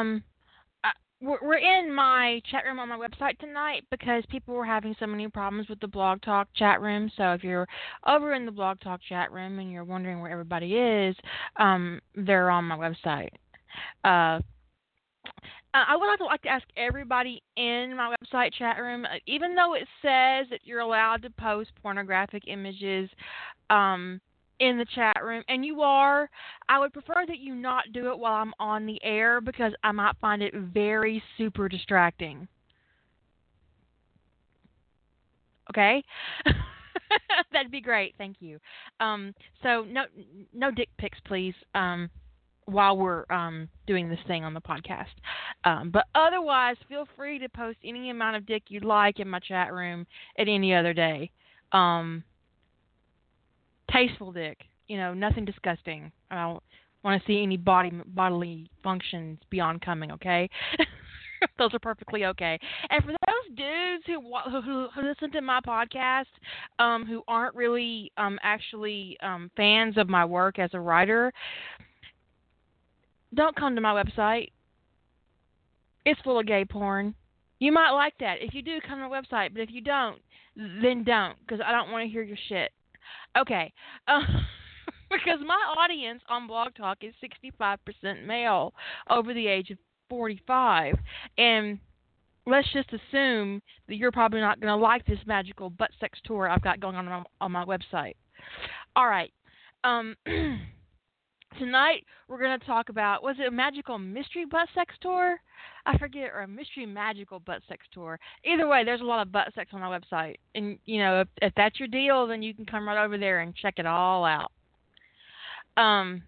Um, we're, in my chat room on my website tonight because people were having so many problems with the Blog Talk chat room. So if you're over in the Blog Talk chat room and you're wondering where everybody is, um, they're on my website. Uh, uh, I would also like to ask everybody in my website chat room, uh, even though it says that you're allowed to post pornographic images, um, in the chat room, and you are, I would prefer that you not do it while I'm on the air because I might find it very super distracting. Okay? That'd be great. Thank you. Um, so no no dick pics, please. Um, while we're um, doing this thing on the podcast. Um, but otherwise, feel free to post any amount of dick you'd like in my chat room at any other day. Um, tasteful dick. You know, nothing disgusting. I don't want to see any body bodily functions beyond coming. Okay, those are perfectly okay. And for those dudes who who, listen to my podcast, um, who aren't really um actually um fans of my work as a writer, don't come to my website. It's full of gay porn. You might like that. If you do, come to my website. But if you don't, then don't, because I don't want to hear your shit. Okay. Uh, because my audience on Blog Talk is 65% male over the age of 45. And let's just assume that you're probably not going to like this magical butt sex tour I've got going on on, on my website. All right. Um, tonight we're going to talk about was it a magical mystery butt sex tour? I forget, or a mystery magical butt sex tour. Either way, there's a lot of butt sex on our website, and you know if, if that's your deal, then you can come right over there and check it all out. Um,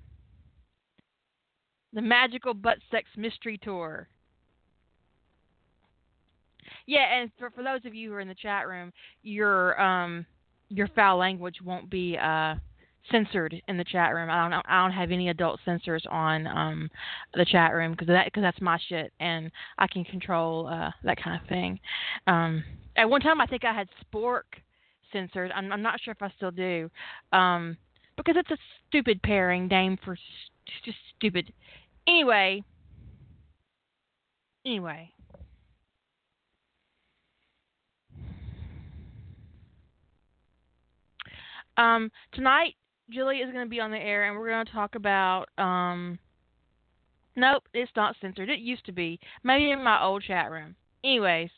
the magical butt sex mystery tour. Yeah, and for for those of you who are in the chat room, your um your foul language won't be uh censored in the chat room. I don't I don't have any adult censors on um the chat room because that because that's my shit and I can control uh that kind of thing. Um at one time I think I had spork censored. I'm I'm not sure if I still do. Um because it's a stupid pairing name for st- just stupid. Anyway, anyway. Um, tonight Julie is going to be on the air, and we're going to talk about. Um, nope, it's not censored. It used to be. Maybe in my old chat room. Anyways,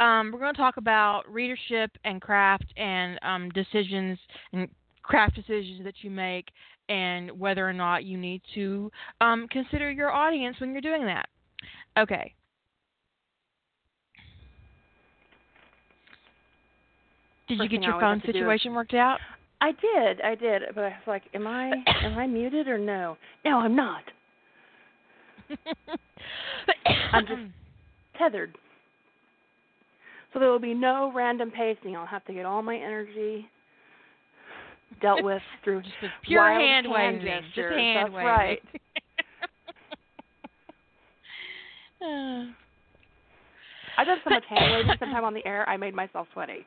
um, we're going to talk about readership and craft and um, decisions and craft decisions that you make, and whether or not you need to um, consider your audience when you're doing that. Okay. Did you get your phone have to do is- situation worked out? I did, I did, but I was like, am I am I muted or no? No, I'm not. I'm just tethered. So there will be no random pacing. I'll have to get all my energy dealt with through Just a pure wild hand hand waving. Just hand That's waving. right. I did so much hand waving sometime on the air. I made myself sweaty.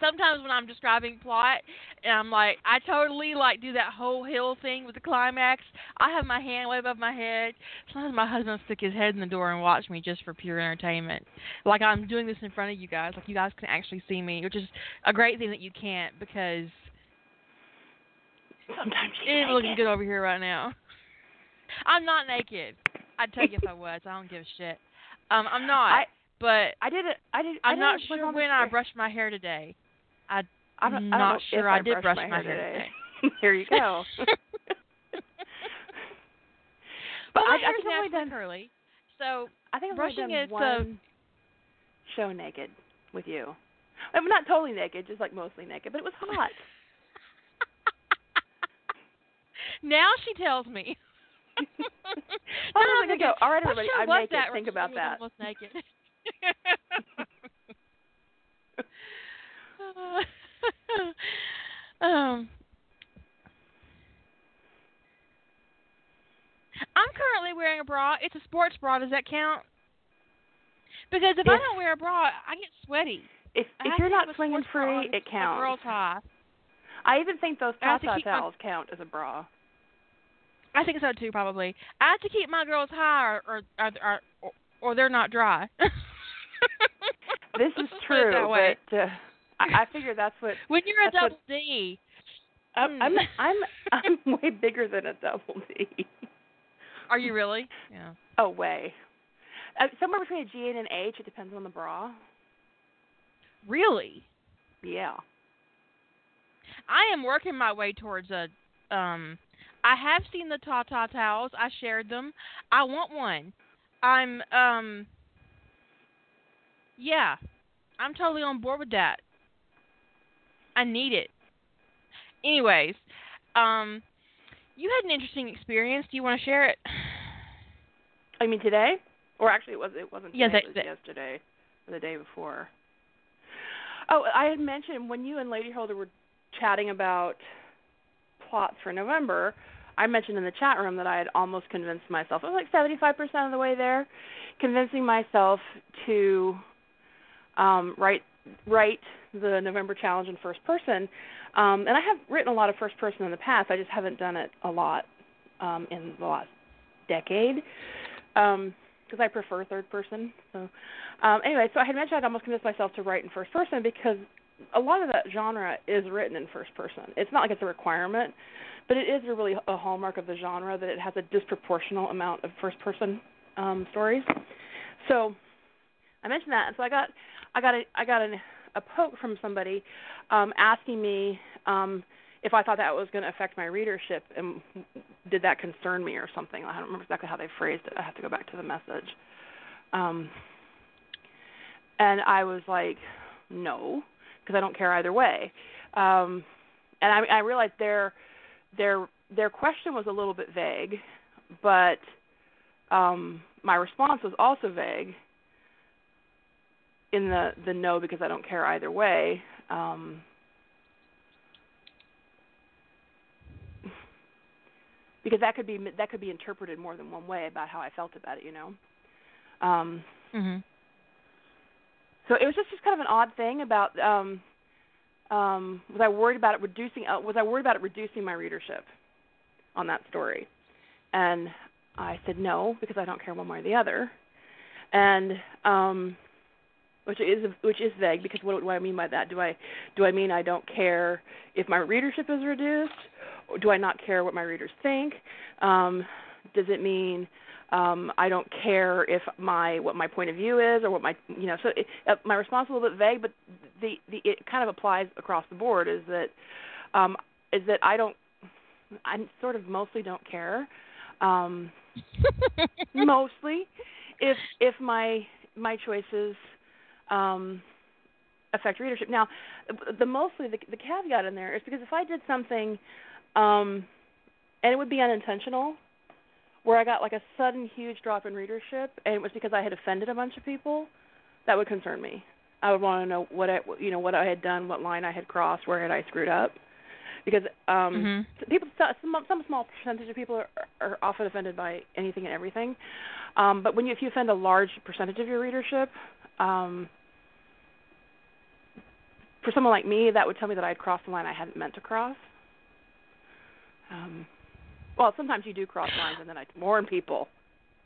Sometimes when I'm describing plot and I'm like, I totally like do that whole hill thing with the climax. I have my hand way above my head. Sometimes my husband stick his head in the door and watch me just for pure entertainment. Like I'm doing this in front of you guys. Like you guys can actually see me, which is a great thing that you can't because Sometimes it ain't looking good over here right now. I'm not naked. I'd tell you if I was. I don't give a shit. Um, I'm not. I- but I did it. I did. I I'm did not sure when I brushed my hair today. I I'm not, I'm don't sure I I did brush my my hair hair today. today. Here you go. but Well, I, I think I've done. curly, so I think I've brushing only done is, uh, one show naked with you. I'm not totally naked, just like mostly naked, but it was hot. now she tells me. I I'm go, all right, everybody, I'm naked. Think about that. Almost naked. um, I'm currently wearing a bra. It's a sports bra. Does that count? Because if I don't wear a bra, I get sweaty. If if you're not swinging free, it A girl counts. tie. I even think those I have to my- towels count as a bra. I think so too, probably. I have to keep my girls high, or or or, or, or they're not dry. This is Let's put it true, but uh, I, I figure that's what when you're a that's what- double D, I'm. I'm Hmm. I'm, I'm way bigger than a double D. are you really? Yeah. Oh, way. Uh, somewhere between a G and an H. It depends on the bra. Really? Yeah. I am working my way towards a um I have seen the Tata towels. I shared them. I want one. I'm um yeah. I'm totally on board with that. I need it. Anyways, um you had an interesting experience. Do you want to share it? I mean today, or actually it was. It wasn't today. Yeah, it that- was that- yesterday or the day before. Oh, I had mentioned when you and Lady Holder were chatting about plots for November. I mentioned in the chat room that I had almost convinced myself. I was like 75% of the way there, convincing myself to um, write write the November challenge in first person. Um, and I have written a lot of first person in the past. I just haven't done it a lot um, in the last decade because I prefer third person. So um, anyway, so I had mentioned I'd almost convinced myself to write in first person because a lot of that genre is written in first person. It's not like it's a requirement, but it is a really a hallmark of the genre that it has a disproportional amount of first person um, stories. So I mentioned that, and so I got I got a I got an, a poke from somebody um, asking me um, if I thought that was going to affect my readership and did that concern me or something. I don't remember exactly how they phrased it. I have to go back to the message. Um, and I was like, no, because I don't care either way. Um, and I, I realized their their their question was a little bit vague, but um, my response was also vague in the the no because I don't care either way. Um, because that could be that could be interpreted more than one way about how I felt about it, you know. Um, Mhm. so it was just just kind of an odd thing about um, um, was I worried about it reducing uh, was I worried about it reducing my readership on that story, and I said no because I don't care one way or the other, and um, which is which is vague because what, do I mean by that? Do I do I mean I don't care if my readership is reduced? Do I not care what my readers think? Um, does it mean um, I don't care if my what my point of view is or what my you know? So it, uh, my response is a little bit vague, but the the it kind of applies across the board. Is that um, is that I don't I sort of mostly don't care. Um, mostly if if my my choices um affect readership. Now the mostly the, the caveat in there is because if i did something um and it would be unintentional where i got like a sudden huge drop in readership and it was because i had offended a bunch of people that would concern me. I would want to know what i you know what i had done what line i had crossed where had i screwed up. Because um Mhm. people some some small percentage of people are, are often offended by anything and everything. Um but when you if you offend a large percentage of your readership um for someone like me that would tell me that i'd crossed the line i hadn't meant to cross um well sometimes you do cross lines and then i warn people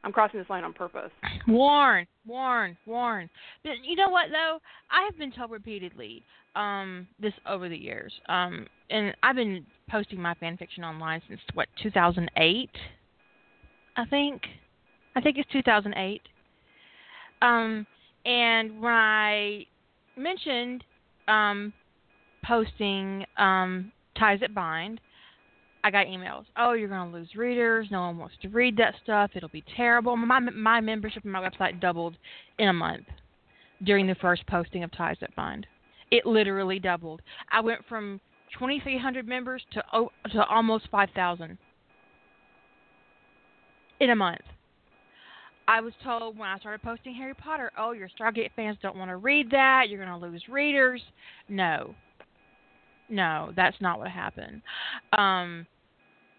i'm crossing this line on purpose Warn, warn, warn. But you know what though? I have been told repeatedly um this over the years. Um and I've been posting my fan fiction online since what 2008 I think. I think it's 2008. Um and when I mentioned um posting um ties that bind I got emails. Oh, you're going to lose readers. No one wants to read that stuff. It'll be terrible. My my membership on my website doubled in a month during the first posting of Ties That Bind. It literally doubled. I went from 2,300 members to oh, to almost 5,000 in a month. I was told when I started posting Harry Potter, oh, your Stargate fans don't want to read that. You're going to lose readers. No. No, that's not what happened. Um,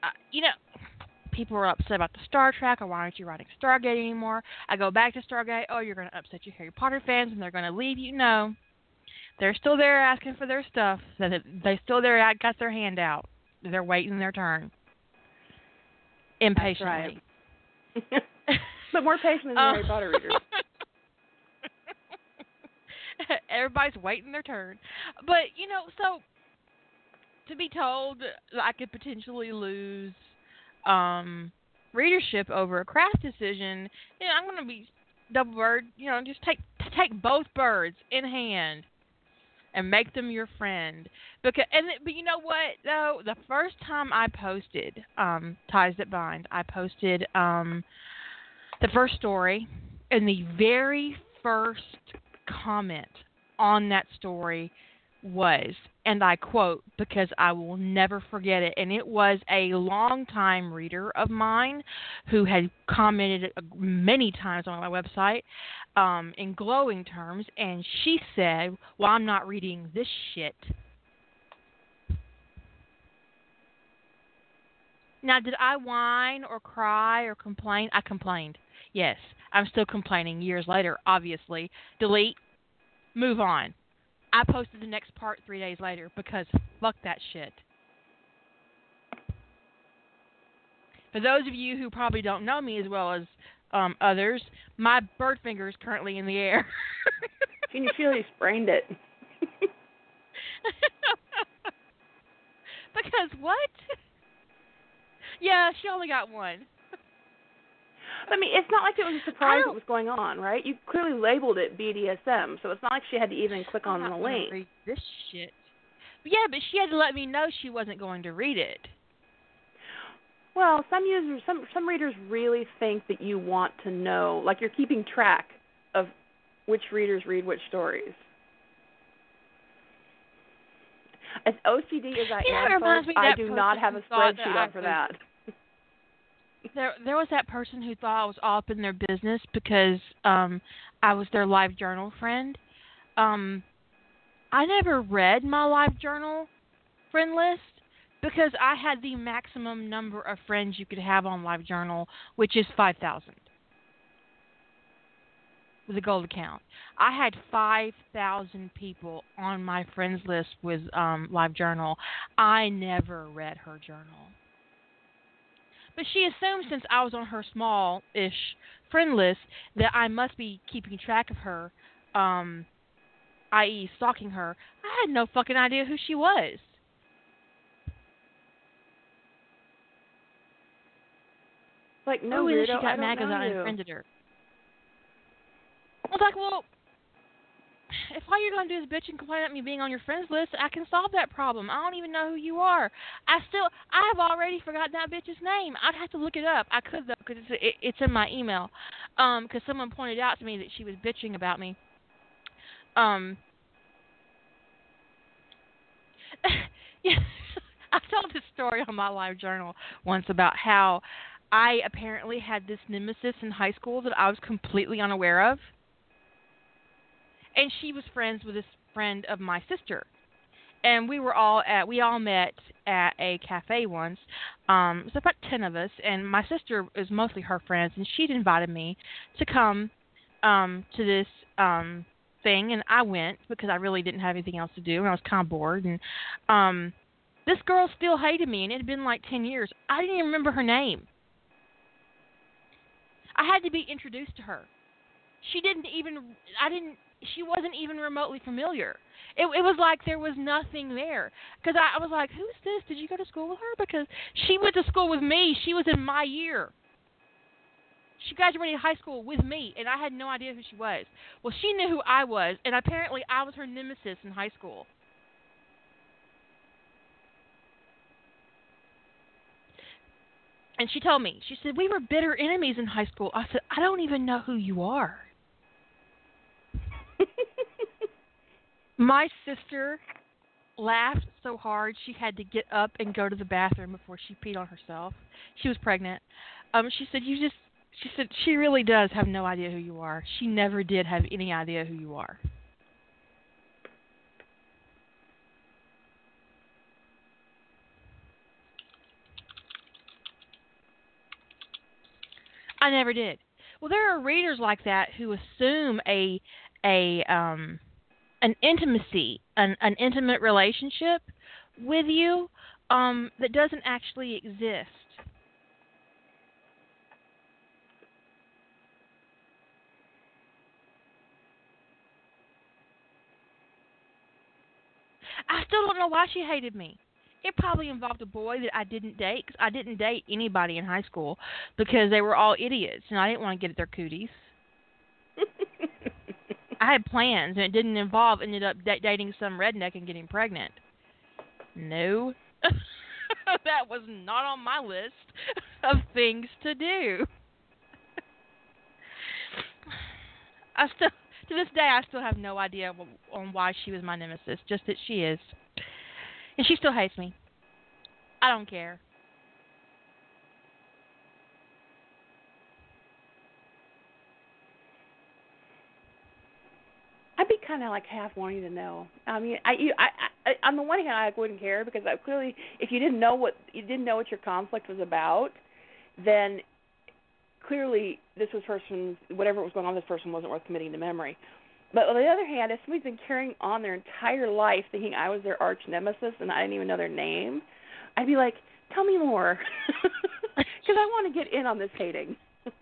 uh, you know, people are upset about the Star Trek, or why aren't you writing Stargate anymore? I go back to Stargate, oh, you're going to upset your Harry Potter fans, and they're going to leave you. No. They're still there asking for their stuff. They still there got their hand out. They're waiting their turn. Impatiently. But more patient than um, Harry Potter readers. Everybody's waiting their turn. But, you know, so to be told I could potentially lose um readership over a craft decision, you know, I'm going to be double bird, you know, just take take both birds in hand and make them your friend. Because and but you know what though, the first time I posted um ties that bind, I posted um the first story, and the very first comment on that story was, and I quote because I will never forget it, and it was a longtime reader of mine who had commented many times on my website um, in glowing terms, and she said, Well, I'm not reading this shit. Now, did I whine or cry or complain? I complained. Yes, I'm still complaining years later, obviously. Delete, move on. I posted the next part three days later because fuck that shit. For those of you who probably don't know me as well as um, others, my bird finger is currently in the air. Can you feel you sprained it? because what? Yeah, she only got one. I mean, it's not like it was a surprise what was going on, right? You clearly labeled it BDSM, so it's not like she had to even click on the link. Read this shit. Yeah, but she had to let me know she wasn't going to read it. Well, some users, some some readers really think that you want to know, like you're keeping track of which readers read which stories. As OCD as I am, folks, I do not have a spreadsheet up for that there there was that person who thought I was all up in their business because um I was their live journal friend. Um I never read my live journal friend list because I had the maximum number of friends you could have on live journal, which is 5,000. With a gold account. I had 5,000 people on my friends list with um live journal. I never read her journal. But she assumed since I was on her small ish friend list that I must be keeping track of her, um, i.e., stalking her. I had no fucking idea who she was. Like no oh, weirdo, she got mad because I unfriended her. I was like, well, if all you're going to do is bitch and complain about me being on your friends list, I can solve that problem. I don't even know who you are. I still, I have already forgotten that bitch's name. I'd have to look it up. I could though, because it's it, it's in my email. Um, because someone pointed out to me that she was bitching about me. Um. yeah, I told this story on my live journal once about how I apparently had this nemesis in high school that I was completely unaware of and she was friends with this friend of my sister and we were all at we all met at a cafe once um it was about ten of us and my sister is mostly her friends and she'd invited me to come um to this um thing and I went because I really didn't have anything else to do and I was kind of bored and um this girl still hated me and it had been like 10 years. I didn't even remember her name. I had to be introduced to her. She didn't even I didn't she wasn't even remotely familiar. It, it was like there was nothing there. Because I, I was like, who's this? Did you go to school with her? Because she went to school with me. She was in my year. She graduated high school with me, and I had no idea who she was. Well, she knew who I was, and apparently I was her nemesis in high school. And she told me, she said, We were bitter enemies in high school. I said, I don't even know who you are. My sister laughed so hard she had to get up and go to the bathroom before she peed on herself. She was pregnant. Um, she said, "You just," she said, "She really does have no idea who you are. She never did have any idea who you are." I never did. Well, there are readers like that who assume a a um an intimacy, an an intimate relationship with you um that doesn't actually exist. I still don't know why she hated me. It probably involved a boy that I didn't date because I didn't date anybody in high school because they were all idiots and I didn't want to get at their cooties. I had plans and it didn't involve ended up da- dating some redneck and getting pregnant. No. that was not on my list of things to do. I still to this day I still have no idea on why she was my nemesis, just that she is. And she still hates me. I don't care. I'd be kind of like half wanting to know. I mean, I, you, I, I, on the one hand, I wouldn't care because I clearly, if you didn't know what you didn't know what your conflict was about, then clearly this was person, whatever was going on. This person wasn't worth committing to memory. But on the other hand, if somebody's been carrying on their entire life thinking I was their arch nemesis and I didn't even know their name, I'd be like, "Tell me more," because I want to get in on this hating.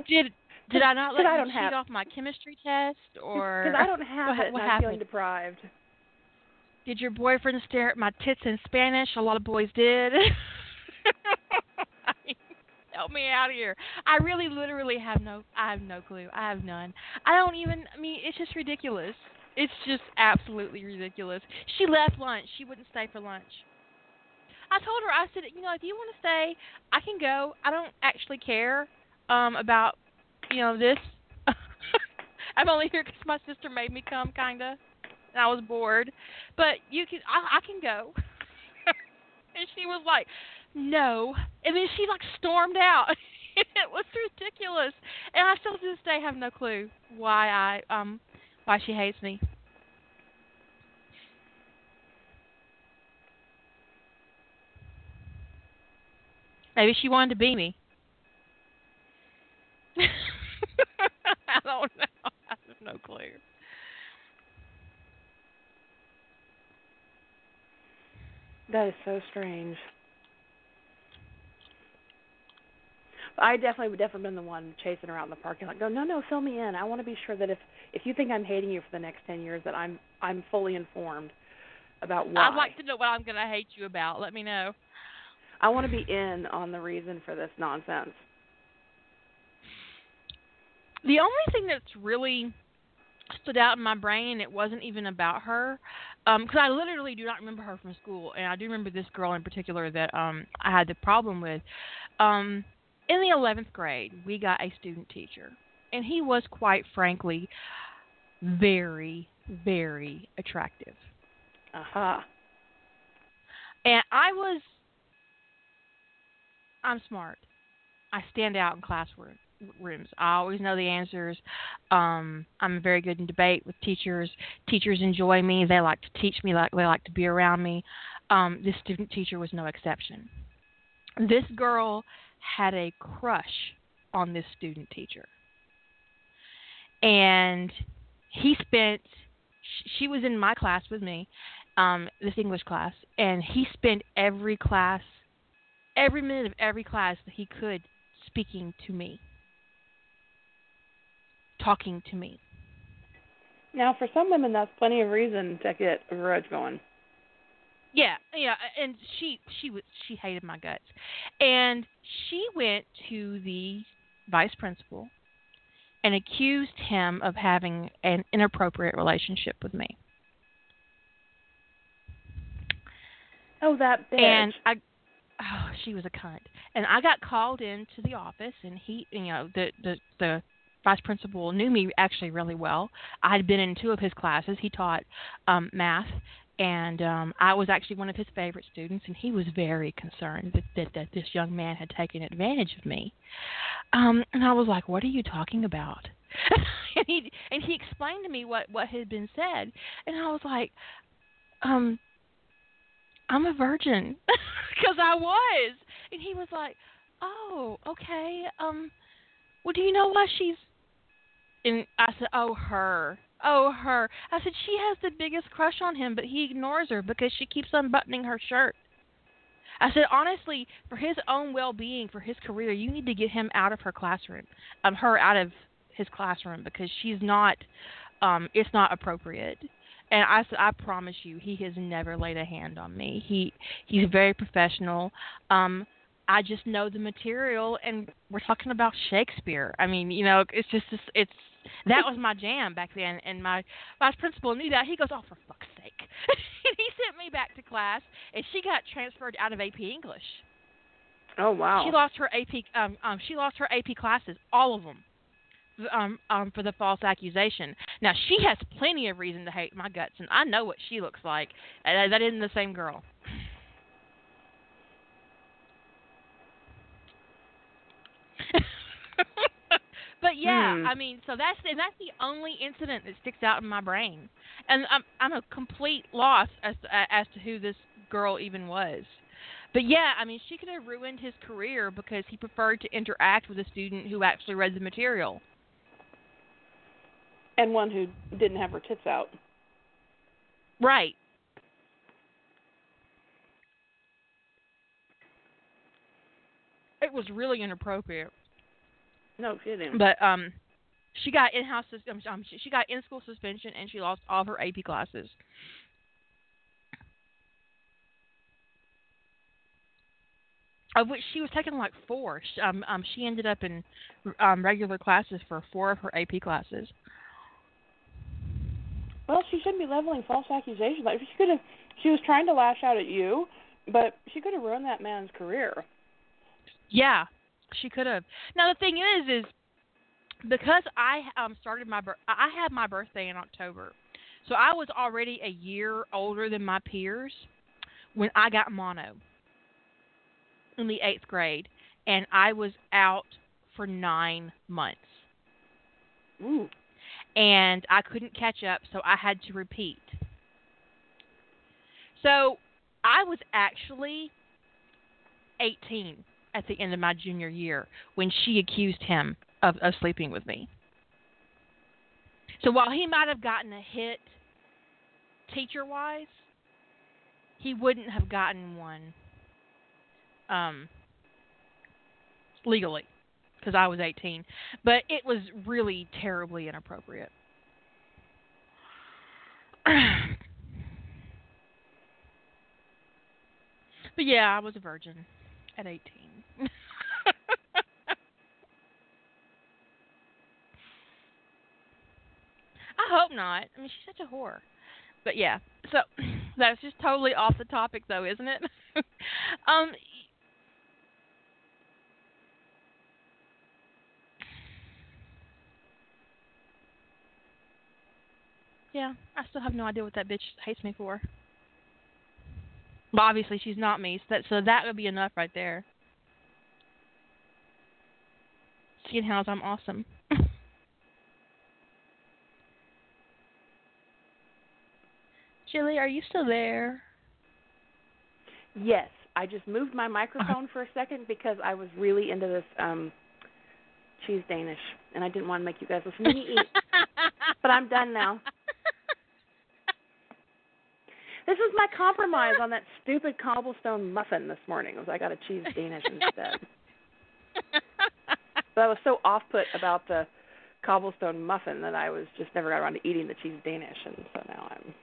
Did did I not let I you don't cheat have- off my chemistry test, or Because I don't have what, it, and what I'm happened? feeling deprived. Did your boyfriend stare at my tits in Spanish? A lot of boys did. I mean, help me out of here. I really, literally have no. I have no clue. I have none. I don't even. I mean, it's just ridiculous. It's just absolutely ridiculous. She left lunch. She wouldn't stay for lunch. I told her. I said, you know, if you want to stay, I can go. I don't actually care um about, you know, this. I'm only here because my sister made me come, kinda and I was bored. But you can, I, I can go. and she was like, no. And then she like stormed out. it was ridiculous. And I still to this day have no clue why I um why she hates me. Maybe she wanted to be me. I don't know. I have no clue. That is so strange. I definitely would definitely been the one chasing her out in the parking lot. Go, no, no, fill me in. I want to be sure that if if you think I'm hating you for the next ten years, that I'm I'm fully informed about why. I'd like to know what I'm going to hate you about. Let me know. I want to be in on the reason for this nonsense. The only thing that's really stood out in my brain, it wasn't even about her, because I literally do not remember her from school, and I do remember this girl in particular that um I had the problem with. Um, in the 11th grade, we got a student teacher, and he was quite frankly very, very attractive. Uh-huh. And I was, I'm smart. I stand out in classroom rooms. I always know the answers. Um, I'm very good in debate with teachers. Teachers enjoy me. They like to teach me. Like they like to be around me. Um, this student teacher was no exception. This girl had a crush on this student teacher, and he spent. She was in my class with me, um, this English class, and he spent every class, every minute of every class that he could speaking to me, talking to me. Now, for some women, that's plenty of reason to get a grudge going. Yeah, yeah, and she she was she hated my guts, and she went to the vice principal and accused him of having an inappropriate relationship with me. Oh, that bitch. And I, oh, she was a cunt. And I got called into the office, and he, you know, the the the vice principal knew me actually really well. I had been in two of his classes. He taught um, math, and um, I was actually one of his favorite students. And he was very concerned that that, that this young man had taken advantage of me. Um, and I was like, "What are you talking about?" and he and he explained to me what what had been said, and I was like, um. I'm a virgin because I was, and he was like, "Oh, okay. Um, well, do you know why she's and I said, "Oh, her. Oh, her." I said, "She has the biggest crush on him, but he ignores her because she keeps unbuttoning her shirt." I said, "Honestly, for his own well-being, for his career, you need to get him out of her classroom. Um, her out of his classroom because she's not. Um, it's not appropriate." And I said, I promise you, he has never laid a hand on me. He he's very professional. Um, I just know the material, and we're talking about Shakespeare. I mean, you know, it's just it's that was my jam back then, and my vice principal knew that. He goes, "Oh, for fuck's sake!" and he sent me back to class, and she got transferred out of AP English. Oh wow! She lost her AP. Um, um, she lost her AP classes, all of them, um, um, for the false accusation. Now she has plenty of reason to hate my guts, and I know what she looks like. Uh, that isn't the same girl. But yeah, Hmm. I mean, so that's and that's the only incident that sticks out in my brain, and I'm I'm a complete loss as as to who this girl even was. But yeah, I mean, she could have ruined his career because he preferred to interact with a student who actually read the material. And one who didn't have her tits out. Right. It was really inappropriate. No kidding. But um, she got in-house. Um, um, she, she got in-school suspension, and she lost all of her AP classes. Of which she was taking like four. Sh- Um, um, she ended up in um, regular classes for four of her AP classes. Well, she shouldn't be leveling false accusations. Like she could have, she was trying to lash out at you, but she could have ruined that man's career. Yeah, she could have. Now the thing is, is because I um started my I had my birthday in October, so I was already a year older than my peers when I got mono in the eighth grade, and I was out for nine months, Ooh. and I couldn't catch up, so I had to repeat. So I was actually 18 at the end of my junior year when she accused him of, of sleeping with me. So while he might have gotten a hit teacher wise, he wouldn't have gotten one um, legally because I was 18. But it was really terribly inappropriate. but yeah, I was a virgin at 18. I hope not. I mean, she's such a whore. But yeah, so that's just totally off the topic, though, isn't it? um, yeah, I still have no idea what that bitch hates me for. But obviously, she's not me, so that, so that would be enough right there. Seeing how I'm awesome. Chili, are you still there? Yes, I just moved my microphone for a second because I was really into this um cheese Danish, and I didn't want to make you guys listen to me eat. But I'm done now. This was my compromise on that stupid cobblestone muffin this morning. Was I got a cheese Danish instead. But I was so off put about the cobblestone muffin that I was just never got around to eating the cheese Danish, and so now I'm.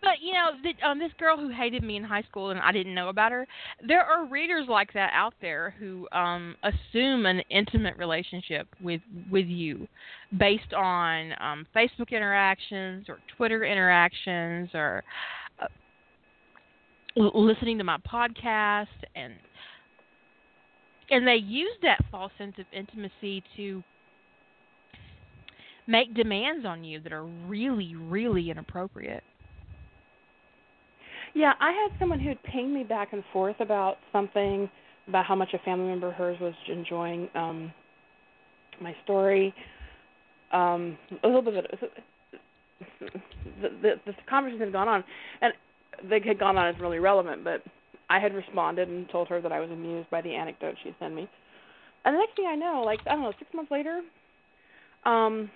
But you know, the, um, this girl who hated me in high school and I didn't know about her. There are readers like that out there who um assume an intimate relationship with with you, based on um Facebook interactions or Twitter interactions or uh, listening to my podcast and and they use that false sense of intimacy to make demands on you that are really, really inappropriate. Yeah, I had someone who'd ping me back and forth about something about how much a family member of hers was enjoying um my story. Um a little bit of the the, the conversation had gone on and they had gone on as really relevant, but I had responded and told her that I was amused by the anecdote she sent me. And the next thing I know, like I don't know, six months later, um,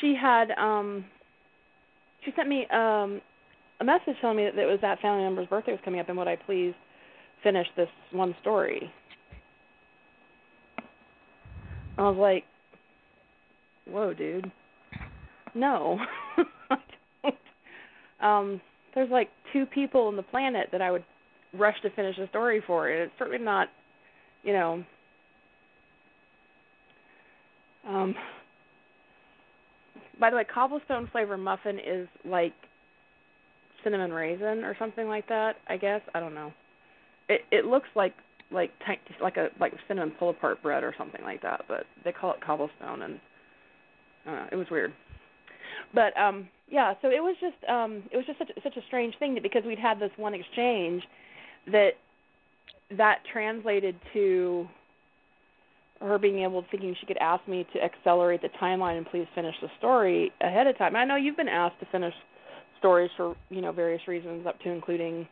she had um, she sent me um, a message telling me that it was that family member's birthday was coming up, and would I please finish this one story? I was like, "Whoa, dude, no." um, there's like two people on the planet that I would rush to finish a story for, and it's certainly not, you know. Um, by the way, cobblestone flavor muffin is like cinnamon raisin or something like that. I guess I don't know. It it looks like like like a like cinnamon pull apart bread or something like that, but they call it cobblestone, and I it was weird. But um yeah, so it was just um it was just such such a strange thing that because we'd had this one exchange that that translated to her being able thinking she could ask me to accelerate the timeline and please finish the story ahead of time. I know you've been asked to finish stories for, you know, various reasons up to including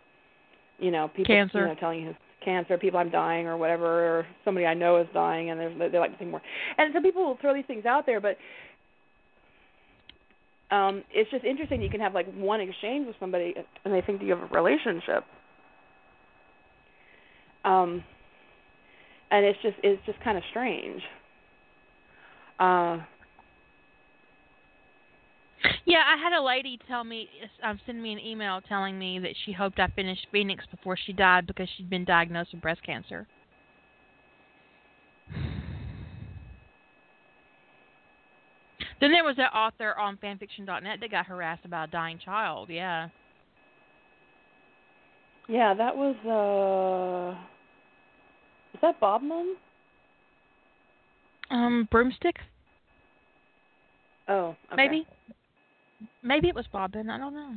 you know, people cancer. you know telling you cancer, people I'm dying or whatever, or somebody I know is dying and they they like to think more. And so people will throw these things out there, but um it's just interesting you can have like one exchange with somebody and they think that you have a relationship um and it's just it's just kind of strange uh yeah, I had a lady tell me, um, send me an email telling me that she hoped I finished Phoenix before she died because she'd been diagnosed with breast cancer. Then there was that author on fanfiction.net that got harassed about a dying child. Yeah. Yeah, that was uh is that Bobman? Um, broomstick. Oh, okay. maybe. Maybe it was Bobbin. I don't know.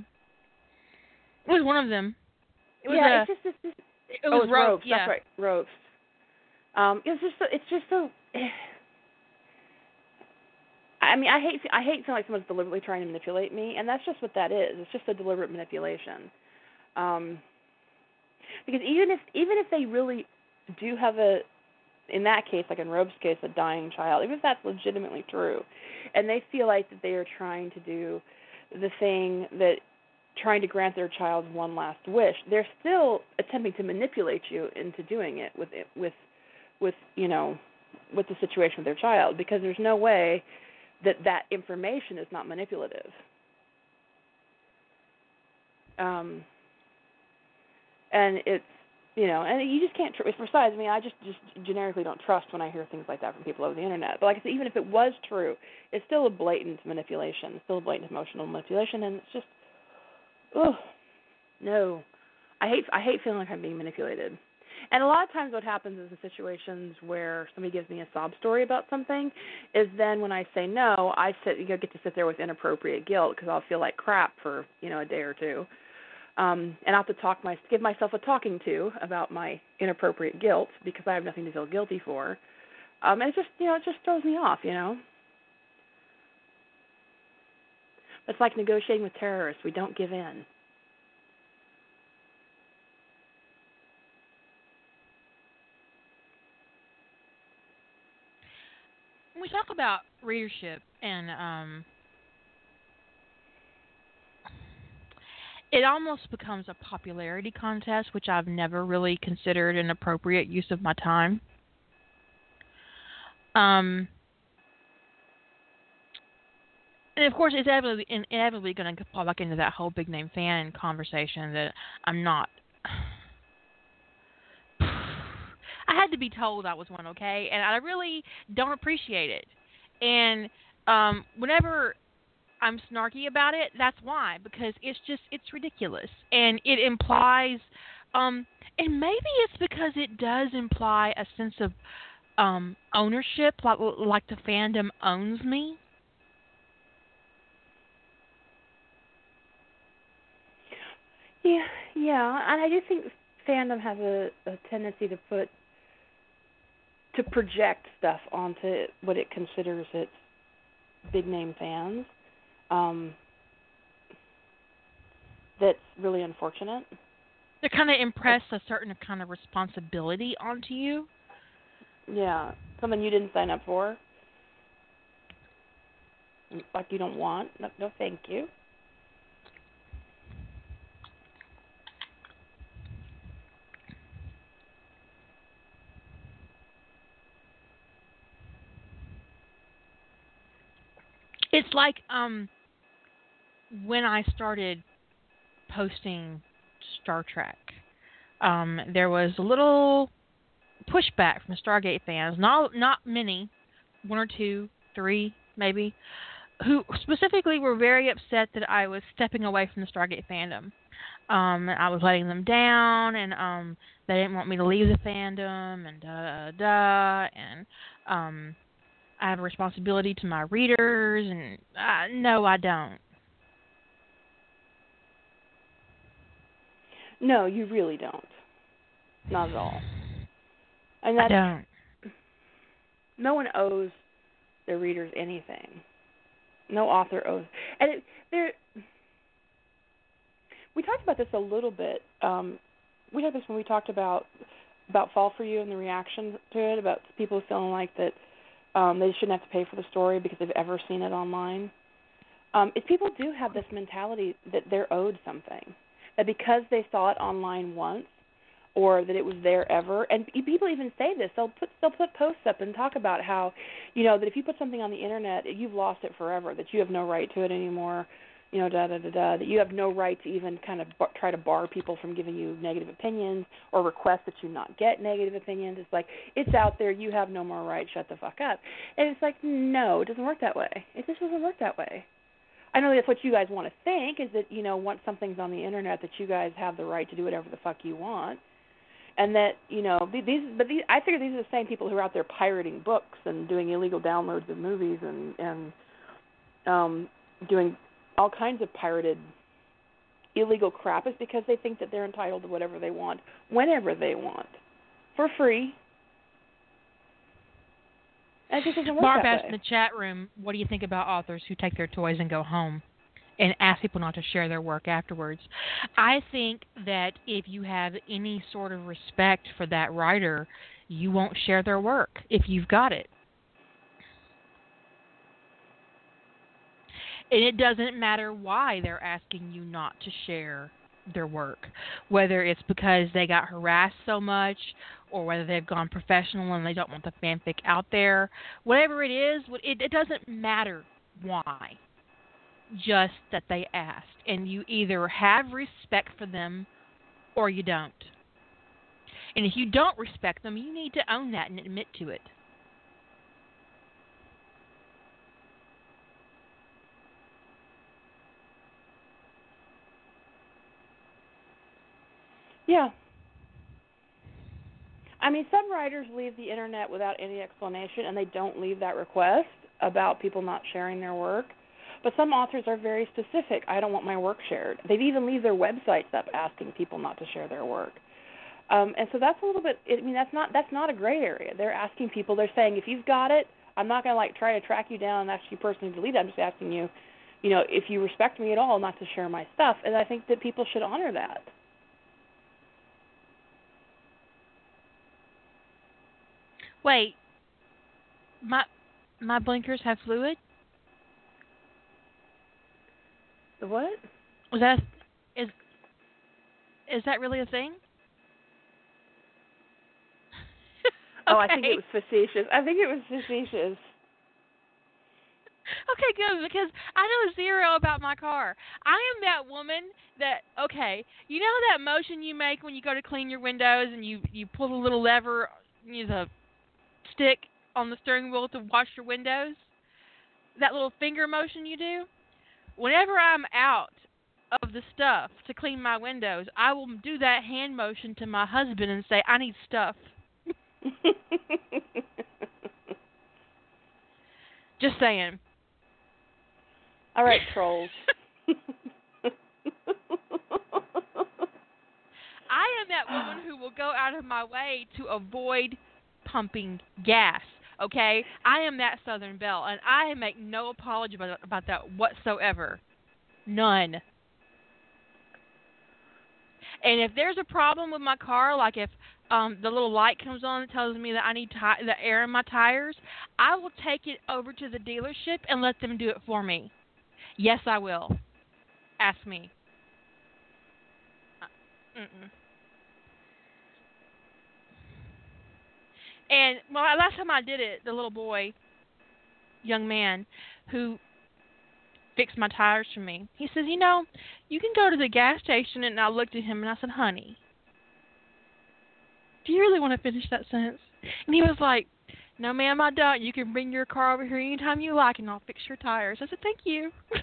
It was one of them. It was yeah, a, it's just it's just it oh, was Ropes. Yeah. That's right, Ropes. Um, it's just so, it's just so. I mean, I hate I hate feeling like someone's deliberately trying to manipulate me, and that's just what that is. It's just a deliberate manipulation. Um, because even if even if they really do have a in that case, like in Rope's case, a dying child, even if that's legitimately true, and they feel like that they are trying to do the thing that trying to grant their child one last wish, they're still attempting to manipulate you into doing it with it with with you know with the situation with their child because there's no way that that information is not manipulative. Um, and it's you know, and you just can't. Tr- besides, I mean, I just just generically don't trust when I hear things like that from people over the internet. But like I said, even if it was true, it's still a blatant manipulation. It's still a blatant emotional manipulation, and it's just, oh, no. I hate I hate feeling like I'm being manipulated. And a lot of times, what happens is in situations where somebody gives me a sob story about something, is then when I say no, I sit you know, get to sit there with inappropriate guilt because I'll feel like crap for you know a day or two um, and I have to talk my give myself a talking to about my inappropriate guilt because I have nothing to feel guilty for. Um, and it just you know it just throws me off, you know. It's like negotiating with terrorists. We don't give in. When we talk about readership and um, it almost becomes a popularity contest, which I've never really considered an appropriate use of my time. Um, and of course, it's inevitably, inevitably going to fall back into that whole big name fan conversation that I'm not. I had to be told I was one, okay, and I really don't appreciate it. And um, whenever I'm snarky about it, that's why because it's just it's ridiculous and it implies um and maybe it's because it does imply a sense of um ownership like like the fandom owns me. Yeah, yeah, and I do think fandom has a, a tendency to put to project stuff onto what it considers its big name fans. Um, that's really unfortunate. To kind of impress a certain kind of responsibility onto you. Yeah, something you didn't sign up for, like you don't want. No, no thank you. It's like um when I started posting Star Trek, um, there was a little pushback from Stargate fans. Not not many, one or two, three maybe, who specifically were very upset that I was stepping away from the Stargate fandom. Um, I was letting them down, and um, they didn't want me to leave the fandom, and da da da, and um, I have a responsibility to my readers, and uh, no, I don't. No, you really don't. Not at all. And I don't. no one owes their readers anything. No author owes, and it, there. We talked about this a little bit. Um, we had this when we talked about about Fall for You and the reaction to it, about people feeling like that um, they shouldn't have to pay for the story because they've ever seen it online. Um, if people do have this mentality that they're owed something, that because they saw it online once, or that it was there ever, and people even say this, they'll put they'll put posts up and talk about how, you know, that if you put something on the internet, you've lost it forever, that you have no right to it anymore, you know, da da da da, that you have no right to even kind of bar, try to bar people from giving you negative opinions or request that you not get negative opinions. It's like it's out there, you have no more right. Shut the fuck up. And it's like no, it doesn't work that way. It just doesn't work that way. I know that's what you guys want to think is that you know once something's on the internet that you guys have the right to do whatever the fuck you want, and that you know these. But these, I figure these are the same people who are out there pirating books and doing illegal downloads of movies and and um, doing all kinds of pirated illegal crap is because they think that they're entitled to whatever they want whenever they want for free. And it just doesn't work Barb asked in the chat room, "What do you think about authors who take their toys and go home?" And ask people not to share their work afterwards. I think that if you have any sort of respect for that writer, you won't share their work if you've got it. And it doesn't matter why they're asking you not to share their work, whether it's because they got harassed so much or whether they've gone professional and they don't want the fanfic out there. Whatever it is, it, it doesn't matter why. Just that they asked. And you either have respect for them or you don't. And if you don't respect them, you need to own that and admit to it. Yeah. I mean, some writers leave the internet without any explanation, and they don't leave that request about people not sharing their work. But some authors are very specific. I don't want my work shared. They've even leave their websites up asking people not to share their work. Um, and so that's a little bit. I mean, that's not that's not a gray area. They're asking people. They're saying, if you've got it, I'm not going to like try to track you down and ask you personally to delete it. I'm just asking you, you know, if you respect me at all, not to share my stuff. And I think that people should honor that. Wait. My my blinkers have fluid? The what? Is that is is that really a thing? Oh, I think it was facetious. I think it was facetious. Okay, good because I know zero about my car. I am that woman that okay, you know that motion you make when you go to clean your windows and you you pull the little lever, you know, the stick on the steering wheel to wash your windows. That little finger motion you do. Whenever I'm out of the stuff to clean my windows, I will do that hand motion to my husband and say, "I need stuff." Just saying. All right, trolls. I am that woman who will go out of my way to avoid pumping gas. Okay, I am that Southern Belle, and I make no apology about, about that whatsoever. None. And if there's a problem with my car, like if um the little light comes on that tells me that I need ti- the air in my tires, I will take it over to the dealership and let them do it for me. Yes, I will. Ask me. Uh, Mm-mm. And well, last time I did it, the little boy, young man, who fixed my tires for me, he says, "You know, you can go to the gas station." And I looked at him and I said, "Honey, do you really want to finish that sentence?" And he was like, "No, ma'am, I don't. You can bring your car over here anytime you like, and I'll fix your tires." I said, "Thank you."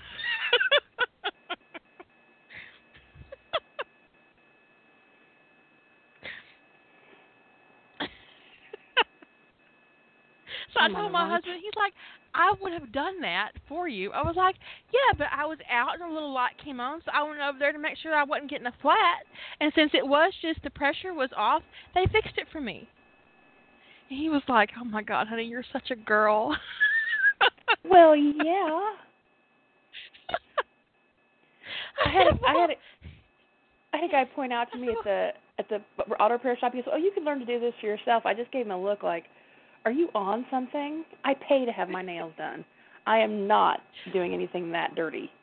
So I told my husband, he's like, I would have done that for you. I was like, yeah, but I was out and a little light came on, so I went over there to make sure I wasn't getting a flat. And since it was just the pressure was off, they fixed it for me. And he was like, oh my God, honey, you're such a girl. Well, yeah. I had a, I had a, I had a guy point out to me at the at the auto repair shop. He goes, "Oh, you can learn to do this for yourself." I just gave him a look like, "Are you on something? I pay to have my nails done. I am not doing anything that dirty."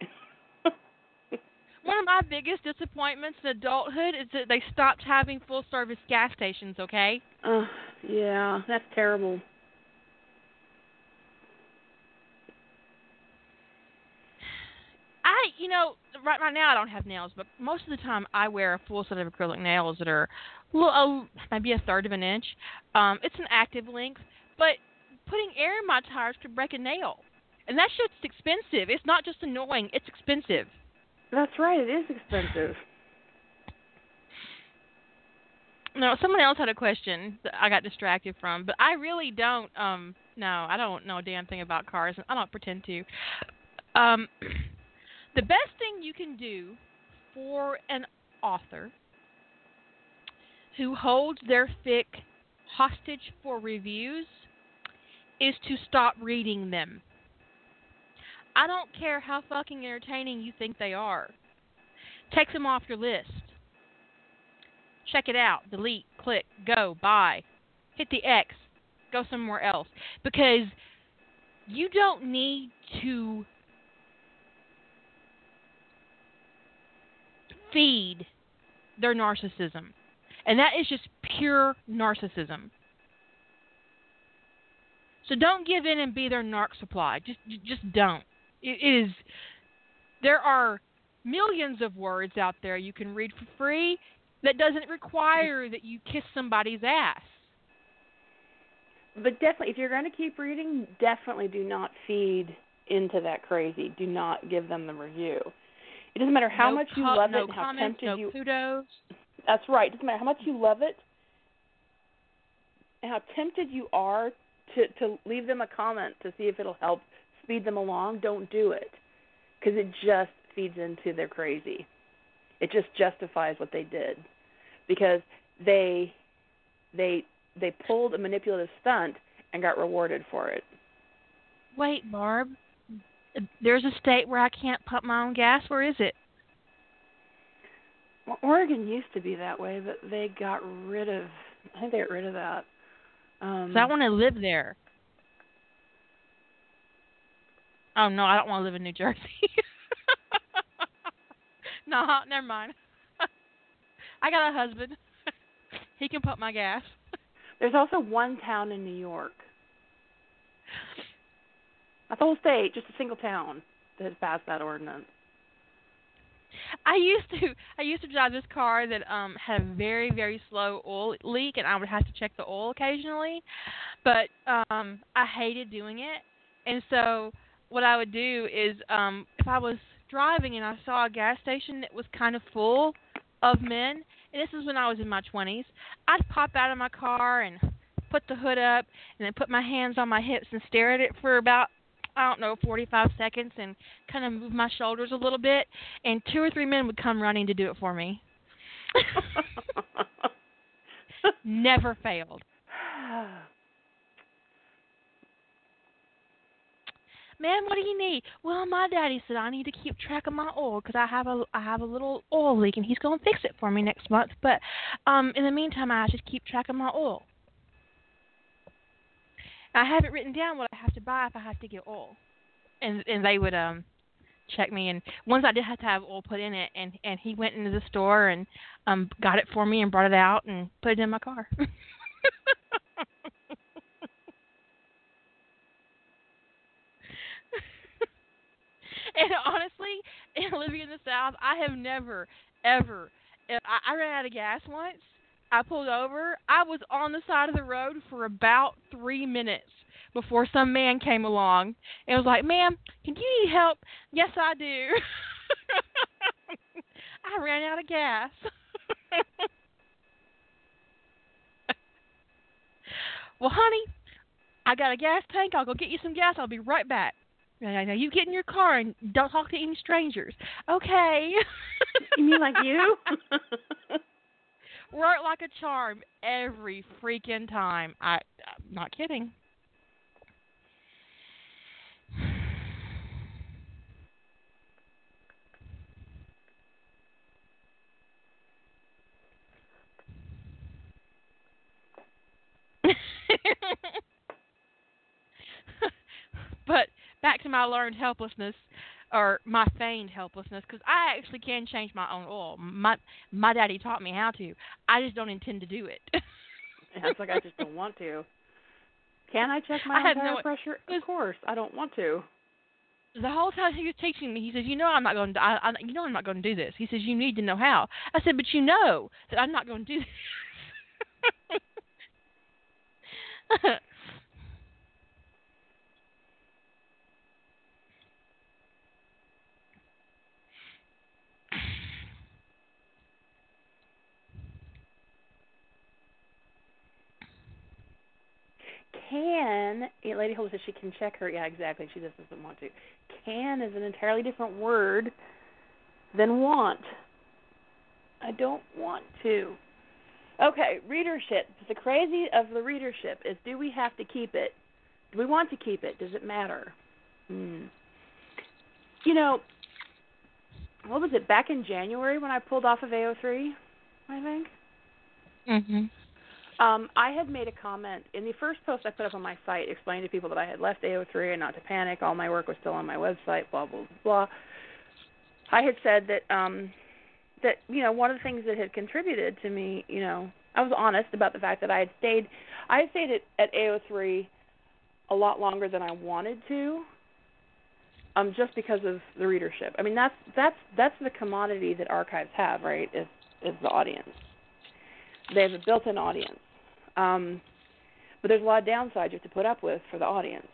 One of my biggest disappointments in adulthood is that they stopped having full service gas stations, okay? uh, yeah, that's terrible. I, you know, right right now I don't have nails, but most of the time I wear a full set of acrylic nails that are little, a, maybe a third of an inch. Um, it's an active length, but putting air in my tires could break a nail, and that shit's expensive. It's not just annoying; it's expensive. That's right. It is expensive. No, someone else had a question that I got distracted from, but I really don't. Um, no, I don't know a damn thing about cars, and I don't pretend to. Um, the best thing you can do for an author who holds their fic hostage for reviews is to stop reading them. I don't care how fucking entertaining you think they are. Take them off your list. Check it out. Delete, click, go, buy. Hit the X. Go somewhere else. Because you don't need to feed their narcissism. And that is just pure narcissism. So don't give in and be their narc supply. Just just don't. It is there are millions of words out there you can read for free that doesn't require that you kiss somebody's ass. But definitely, if you're going to keep reading, definitely do not feed into that crazy. Do not give them the review. It doesn't matter how No much you love no it and how tempted no you. kudos. That's right. Doesn't matter how much you love it and how tempted you are to to leave them a comment to see if it'll help speed them along. Don't do it because it just feeds into their crazy. It just justifies what they did because they they they pulled a manipulative stunt and got rewarded for it. Wait, Barb. There's a state where I can't pump my own gas. Where is it? Well, Oregon used to be that way, but they got rid of. I think they got rid of that. Um, 'Cause I want to live there. Oh no, I don't want to live in New Jersey. no, never mind. I got a husband. he can pump my gas. There's also one town in New York. Not the whole state, just a single town that has passed that ordinance. I used to I used to drive this car that um had a very very slow oil leak and I would have to check the oil occasionally. But um I hated doing it. And so what I would do is um if I was driving and I saw a gas station that was kind of full of men, and this is when I was in my 20s, I'd pop out of my car and put the hood up and then put my hands on my hips and stare at it for about I don't know, 45 seconds and kind of move my shoulders a little bit, and two or three men would come running to do it for me. Never failed. Man, what do you need? Well, my daddy said I need to keep track of my oil because I have a I have a little oil leak and he's gonna fix it for me next month. But um, in the meantime, I should keep track of my oil. I have it written down what I have to buy if I have to get oil, and and they would um check me and once I did have to have oil put in it and and he went into the store and um got it for me and brought it out and put it in my car. and honestly, in living in the South, I have never, ever. I ran out of gas once. I pulled over. I was on the side of the road for about three minutes before some man came along and was like, "Ma'am, can you need help?" Yes, I do. I ran out of gas. well, honey, I got a gas tank. I'll go get you some gas. I'll be right back. Now, you get in your car and don't talk to any strangers. Okay. you mean like you? Work like a charm every freaking time. I, I'm not kidding. but back to my learned helplessness or my feigned helplessness because I actually can change my own oil. My my daddy taught me how to. I just don't intend to do it. yeah, it's like I just don't want to. Can I check my I own tire no- pressure? Of course, I don't want to. the whole time he was teaching me, he says, "You know, I'm not going to. I, I, you know, I'm not going to do this." He says, "You need to know how." I said, "But you know that I'm not going to do this." Can lady holds says she can check her. Yeah, exactly. She just doesn't want to. Can is an entirely different word than want. I don't want to. Okay, readership. The crazy of the readership is: do we have to keep it? Do we want to keep it? Does it matter? Hmm. You know, what was it back in January when I pulled off of AO3? I think. mhm. Um, I had made a comment in the first post I put up on my site explaining to people that I had left AO3 and not to panic. All my work was still on my website. Blah blah blah. I had said that um, that you know one of the things that had contributed to me, you know, I was honest about the fact that I had stayed. I had stayed at, at AO3 a lot longer than I wanted to. Um, just because of the readership. I mean, that's that's that's the commodity that archives have, right? Is is the audience. They have a built-in audience. Um, but there's a lot of downsides you have to put up with for the audience.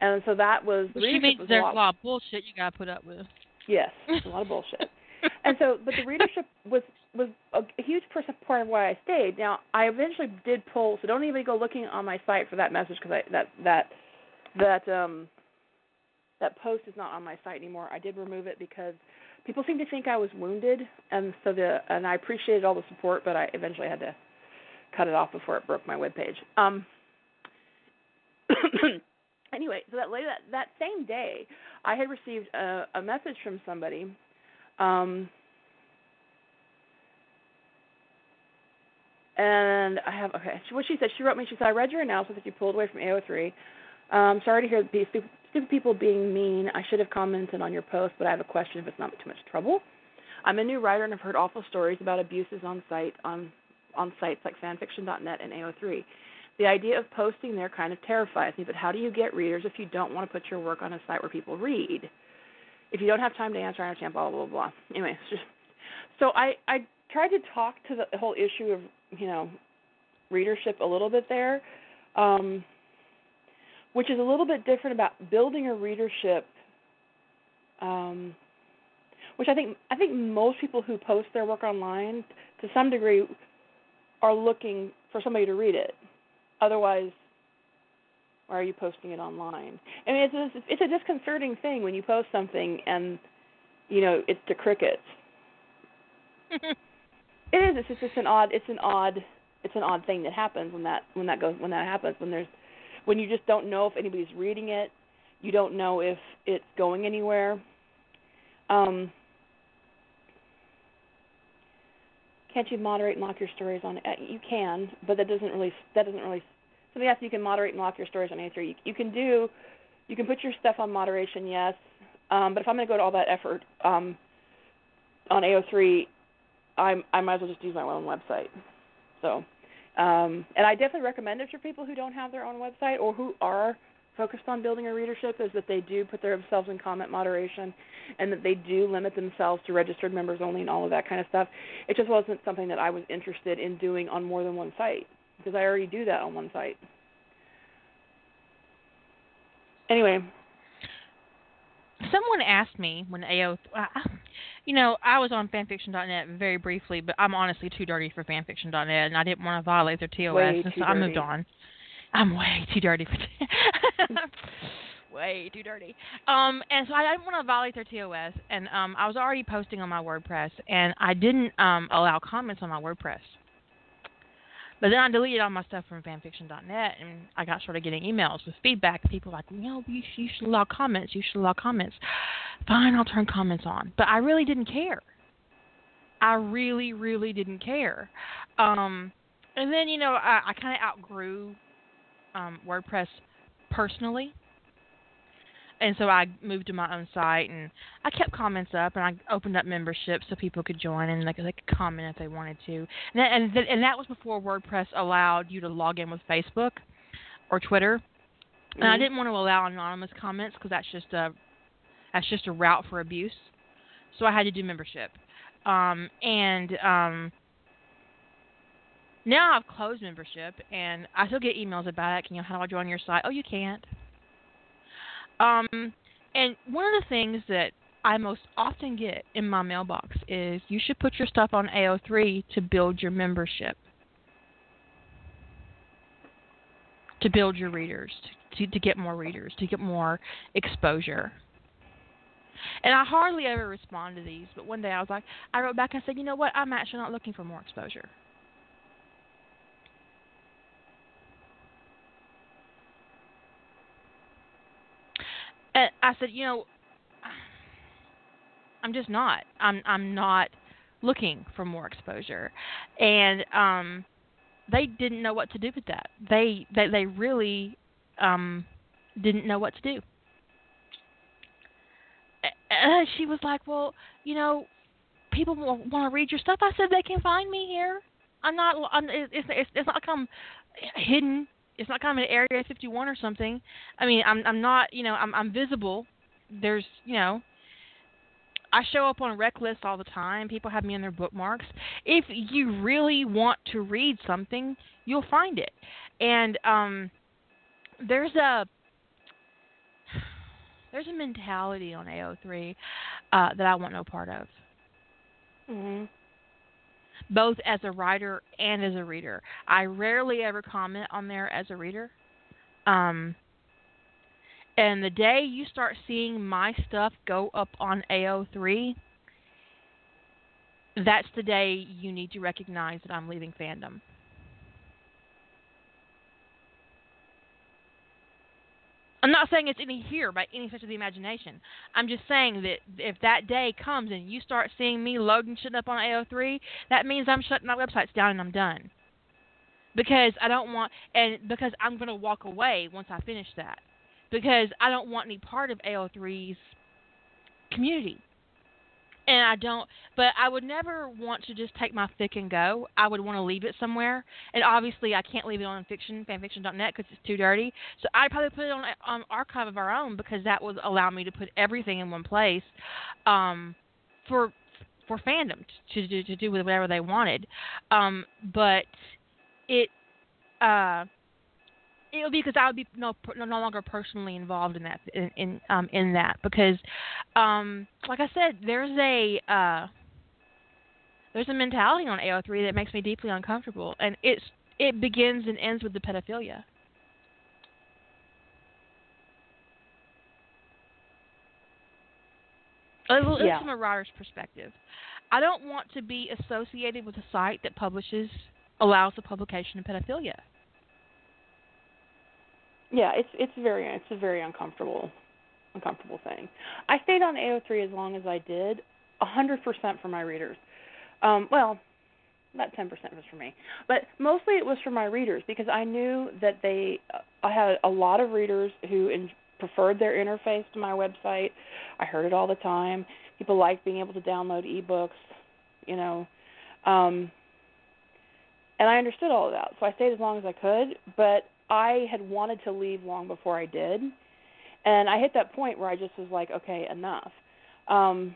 And so that was the Which readership means was there's a lot, a lot of bullshit you got to put up with. Yes, it's a lot of bullshit. and so, but the readership was was a, a huge part of why I stayed. Now, I eventually did pull, so don't even go looking on my site for that message because that that that um that post is not on my site anymore. I did remove it because people seemed to think I was wounded, and so the and I appreciated all the support, but I eventually had to cut it off before it broke my webpage. Um. anyway, so that later that, that same day, I had received a, a message from somebody. Um, and I have okay. What she said, she wrote me. She said, "I read your announcement that you pulled away from AO3. Um, sorry to hear these stupid, stupid people being mean. I should have commented on your post, but I have a question if it's not too much trouble. I'm a new writer and I've heard awful stories about abuses on site on on sites like fanfiction.net and AO3. The idea of posting there kind of terrifies me, but how do you get readers if you don't want to put your work on a site where people read? If you don't have time to answer, I understand, blah, blah, blah, blah. Anyway, just, so I, I tried to talk to the whole issue of, you know, readership a little bit there, um, which is a little bit different about building a readership, um, which I think I think most people who post their work online to some degree are looking for somebody to read it. Otherwise, why are you posting it online? I mean, it's a, it's a disconcerting thing when you post something and you know it's to crickets. It is. It's just it's an odd. It's an odd it's an odd thing that happens when that when that goes when that happens when there's when you just don't know if anybody's reading it, you don't know if it's going anywhere. Um, can't you moderate and lock your stories on? Uh, you can, but that doesn't really that doesn't really. Somebody asked you can moderate and lock your stories on AO3. You, you can do, you can put your stuff on moderation, yes. Um, but if I'm going to go to all that effort um, on AO3, I'm, I might as well just use my own website. So, um, and I definitely recommend it for people who don't have their own website or who are focused on building a readership is that they do put themselves in comment moderation and that they do limit themselves to registered members only and all of that kind of stuff. It just wasn't something that I was interested in doing on more than one site because I already do that on one site. Anyway, someone asked me when AO, you know, I was on fanfiction.net very briefly, but I'm honestly too dirty for fanfiction.net, and I didn't want to violate their TOS, way and so I moved on. I'm way too dirty for way too dirty. Um, and so I didn't want to violate their TOS, and um, I was already posting on my WordPress, and I didn't um allow comments on my WordPress. But then I deleted all my stuff from fanfiction.net, and I got started getting emails with feedback. People like, you know, you you should allow comments. You should allow comments. Fine, I'll turn comments on. But I really didn't care. I really, really didn't care. Um, and then you know, I, I kind of outgrew um, WordPress personally. And so I moved to my own site, and I kept comments up, and I opened up memberships so people could join and they could, they could comment if they wanted to. And that, and, th- and that was before WordPress allowed you to log in with Facebook or Twitter. And I Mhm. didn't want to allow anonymous comments because that's just a that's just a route for abuse. So I had to do membership. Um, and um, now I've closed membership, and I still get emails about it. You know, how do I join your site? Oh, you can't. Um, and one of the things that I most often get in my mailbox is you should put your stuff on AO3 to build your membership, to build your readers, to, to get more readers, to get more exposure. And I hardly ever respond to these, but one day I was like, I wrote back and said, you know what? I'm actually not looking for more exposure. And I said, you know, I'm just not. I'm I'm not looking for more exposure, and um, they didn't know what to do with that. They they they really um didn't know what to do. Uh, she was like, well, you know, people want to read your stuff. I said they can find me here. I'm not. I'm, it's, it's it's not like I'm hidden. It's not like I'm Area 51 or something. I mean, I'm I'm not. You know, I'm I'm visible. There's you know. I show up on rec lists all the time. People have me in their bookmarks. If you really want to read something, you'll find it. And um, there's a there's a mentality on AO3 uh, that I want no part of Mhm. Both as a writer and as a reader. I rarely ever comment on there as a reader. Um, and the day you start seeing my stuff go up on AO3, that's the day you need to recognize that I'm leaving fandom. I'm not saying it's any here by any stretch of the imagination. I'm just saying that if that day comes and you start seeing me loading shit up on AO3, that means I'm shutting my websites down and I'm done. Because I don't want, and because I'm going to walk away once I finish that. Because I don't want any part of AO3's community. And I don't, but I would never want to just take my fic and go. I would want to leave it somewhere. And obviously, I can't leave it on fiction, fanfiction.net, because it's too dirty. So I'd probably put it on on archive of our own because that would allow me to put everything in one place, um, for for fandom to do to do with whatever they wanted. Um, but it uh it would be because I would be no no longer personally involved in that in, in um in that because um like I said there's a uh there's a mentality on AO3 that makes me deeply uncomfortable and it's it begins and ends with the pedophilia. Least Yeah. from a writer's perspective. I don't want to be associated with a site that publishes allows the publication of pedophilia. Yeah, it's it's very it's a very uncomfortable uncomfortable thing. I stayed on AO3 as long as I did, a hundred percent for my readers. Um, well, about ten percent was for me, but mostly it was for my readers because I knew that they. I had a lot of readers who in, preferred their interface to my website. I heard it all the time. People liked being able to download ebooks, you know. Um, and I understood all of that, so I stayed as long as I could. But I had wanted to leave long before I did, and I hit that point where I just was like, okay, enough. Um,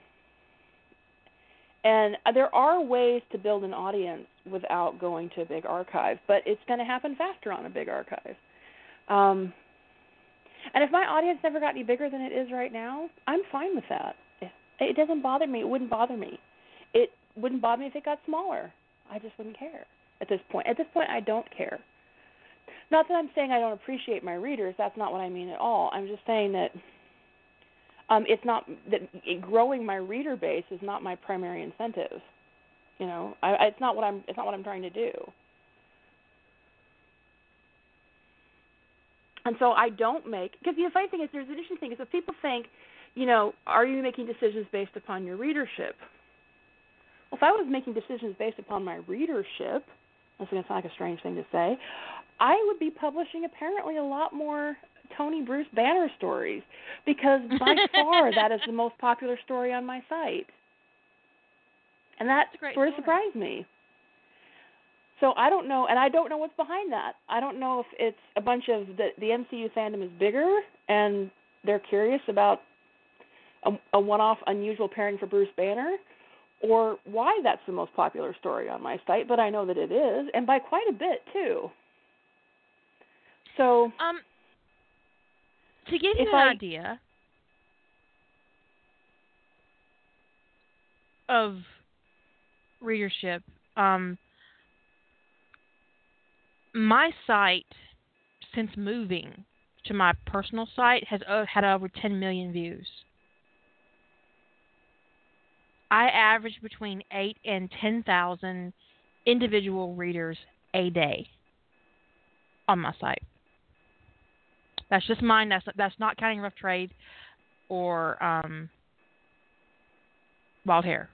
and there are ways to build an audience without going to a big archive, but it's going to happen faster on a big archive. Um, and if my audience never got any bigger than it is right now, I'm fine with that. It doesn't bother me. It wouldn't bother me. It wouldn't bother me if it got smaller. I just wouldn't care at this point. At this point, I don't care. Not that I'm saying I don't appreciate my readers. That's not what I mean at all. I'm just saying that um, it's not that growing my reader base is not my primary incentive. You know, I, it's not what I'm. It's not what I'm trying to do. And so I don't make because the funny thing is there's an interesting thing is if people think, you know, are you making decisions based upon your readership? Well, if I was making decisions based upon my readership, that's going to sound like a strange thing to say. I would be publishing apparently a lot more Tony Bruce Banner stories because by far that is the most popular story on my site. And that sort of surprised me. So I don't know, and I don't know what's behind that. I don't know if it's a bunch of the the MCU fandom is bigger and they're curious about a, a one-off unusual pairing for Bruce Banner, or why that's the most popular story on my site. But I know that it is, and by quite a bit too. So, um, to give you an I, idea of readership, um, my site since moving to my personal site has uh, had over 10 million views. I average between 8 and 10,000 individual readers a day on my site. That's just mine. That's that's not counting rough trade or um, wild hair.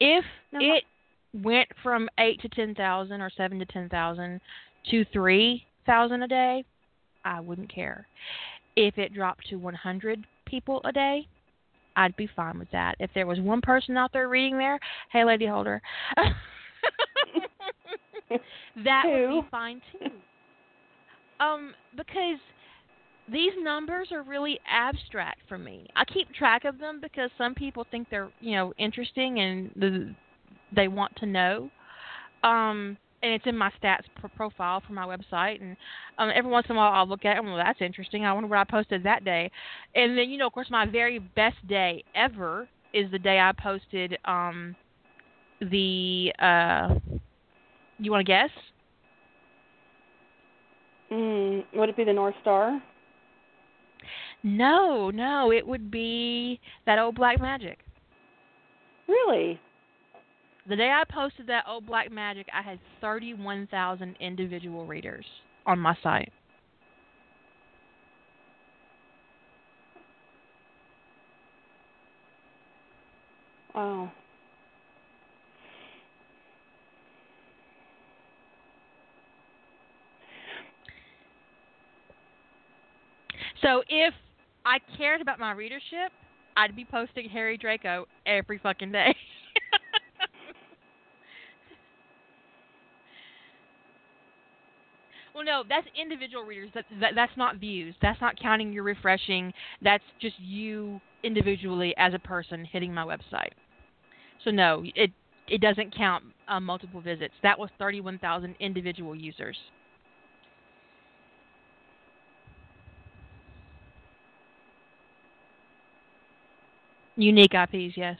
If it went from eight to ten thousand or seven to ten thousand to three thousand a day, I wouldn't care. If it dropped to one hundred people a day, I'd be fine with that. If there was one person out there reading there, hey lady holder that would be fine too. Um, because these numbers are really abstract for me. I keep track of them because some people think they're, you know, interesting and the, they want to know. Um, and it's in my stats profile for my website. And um, every once in a while, I'll look at it. Well, that's interesting. I wonder what I posted that day. And then, you know, of course, my very best day ever is the day I posted um, the. Uh, you want to guess? Mm, would it be the North Star? No, no, it would be that old black magic. Really? The day I posted that old black magic, I had 31,000 individual readers on my site. Wow. So if I cared about my readership, I'd be posting Harry Draco every fucking day. well, no, that's individual readers. That, that that's not views. That's not counting your refreshing. That's just you individually as a person hitting my website. So no, it it doesn't count uh, multiple visits. That was 31,000 individual users. Unique IPs, yes.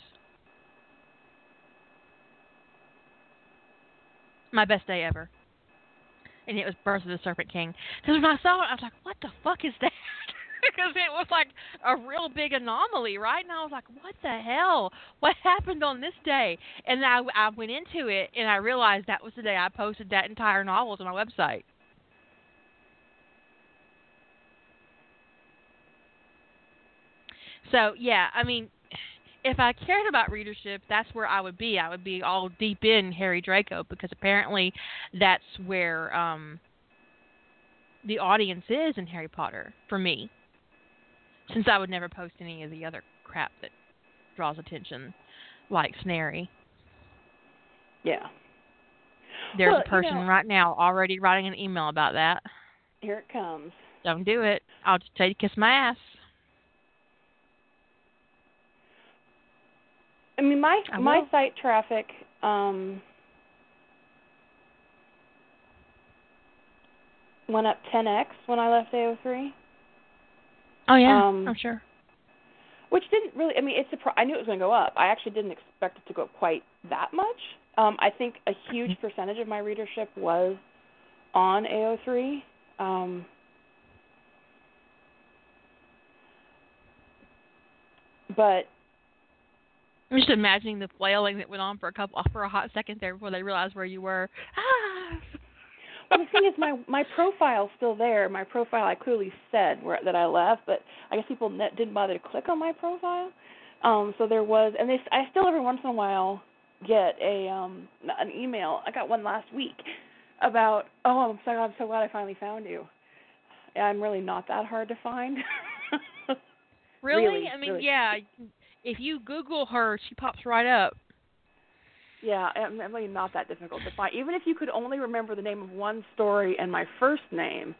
My best day ever. And it was Birth of the Serpent King. Because when I saw it, I was like, what the fuck is that? because it was like a real big anomaly, right? And I was like, "What the hell? What happened on this day?" And I I went into it and I realized that was the day I posted that entire novel to my website. So yeah, I mean, if I cared about readership, that's where I would be. I would be all deep in Harry Draco because apparently that's where um the audience is in Harry Potter for me. Since I would never post any of the other crap that draws attention, like Snarry. Yeah. There's Well, a you person know- right now already writing an email about that. Here it comes. Don't do it. I'll just tell you to kiss my ass. I mean, my I my site traffic um went up 10x when I left AO3, Oh yeah, Um, I'm sure. which didn't really. I mean, it's surpri- I knew it was going to go up. I actually didn't expect it to go up quite that much. Um, I think a huge percentage of my readership was on AO3. Um, but I'm just imagining the flailing that went on for a couple for a hot second there before they realized where you were. Ah. Well, the thing is, my my profile's still there. My profile, I clearly said where that I left, but I guess people ne- didn't bother to click on my profile. Um, so there was, and they, I still every once in a while get a um an email. I got one last week about, oh, I'm so I'm so glad I finally found you. I'm really not that hard to find. Really? Really, I mean, really. yeah. If you Google her, she pops right up. Yeah, I'm really not that difficult to find. Even if you could only remember the name of one story and my first name,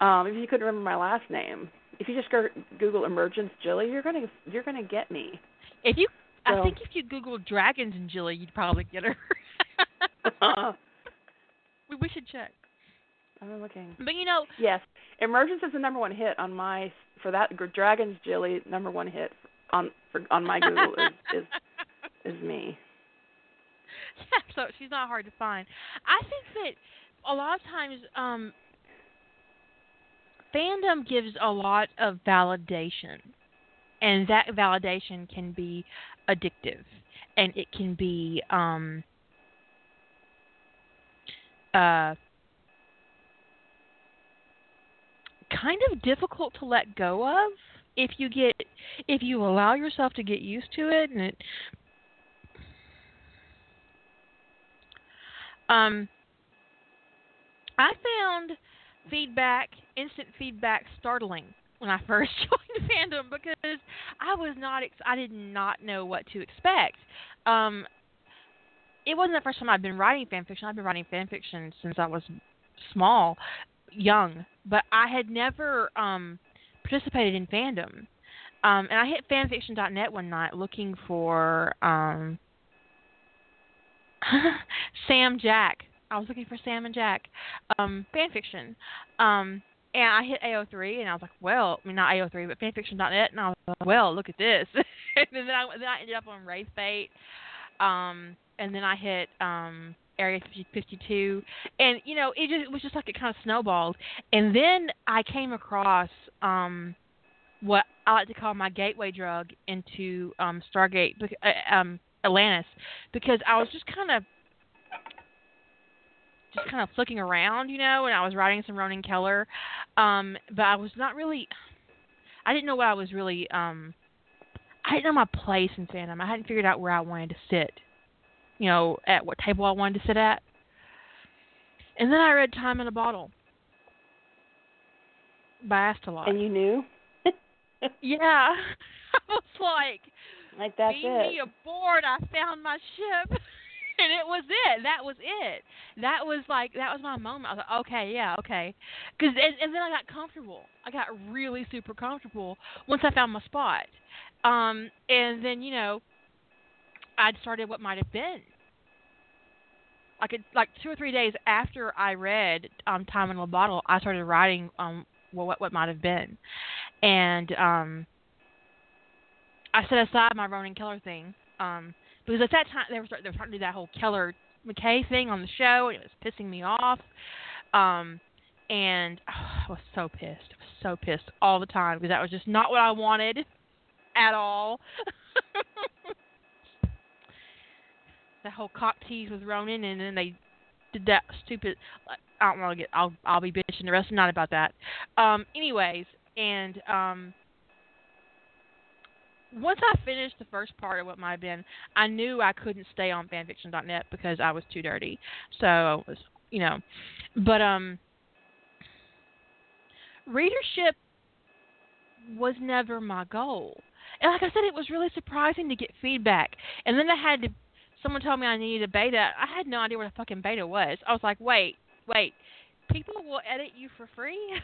um, if you couldn't remember my last name, if you just go Google Emergence Jilly, you're gonna you're gonna get me. If you, I think if you Google dragons and Jilly, you'd probably get her. we, we should check. I'm looking. But you know, Yes, Emergence is the number one hit on my for that Dragons Jilly number one hit on for on my Google is is is me. yeah, so she's not hard to find. I think that a lot of times um fandom gives a lot of validation. And that validation can be addictive and it can be um uh kind of difficult to let go of if you get if you allow yourself to get used to it and it um I found feedback instant feedback startling when I first joined fandom because I was not ex- I did not know what to expect. Um it wasn't the first time I'd been writing fan fiction. I've been writing fan fiction since I was small, young, but I had never um participated in fandom. Um and I hit fanfiction.net one night looking for um Sam Jack. I was looking for Sam and Jack. Um fanfiction. Um and I hit AO3 and I was like, well, I mean not AO3, but fanfiction.net and I was like, well, look at this. and then I then I ended up on Wraithbait. Um and then I hit um Area 50 52 and you know, it just it was just like it kind of snowballed. And then I came across um what I like to call my gateway drug into um Stargate uh, um Atlantis because I was just kind of just kind of flicking around, you know, and I was writing some Ronan Keller, um, but I was not really, I didn't know what I was really, um, I didn't know my place in fandom. I hadn't figured out where I wanted to sit, you know, at what table I wanted to sit at. And then I read Time in a Bottle by Astolat. And you knew? yeah, I was like, like that's Beam it. me aboard. I found my ship. and it was it. That was it. That was like that was my moment. I was like, okay, yeah, okay. Cause and, and then I got comfortable. I got really super comfortable once I found my spot. Um, and then you know, I'd started what might have been. Like like two or three days after I read um, Time in a Bottle, I started writing um well, what what might have been, and um I set aside my Ronan Keller thing um, because at that time they were start, they were starting to do that whole Keller McKay thing on the show, and it was pissing me off. Um, and oh, I was so pissed. I was so pissed all the time because that was just not what I wanted at all. the whole cock tease with Ronan, and then they did that stupid. I don't want to get. I'll I'll be bitching the rest of the night about that. Um. Anyways, and um. Once I finished the first part of what might have been, I knew I couldn't stay on fanfiction.net because I was too dirty. So I was, you know, but um, readership was never my goal. And like I said, it was really surprising to get feedback. And then I had to someone told me I needed a beta. I had no idea what a fucking beta was. I was like, wait, wait, people will edit you for free?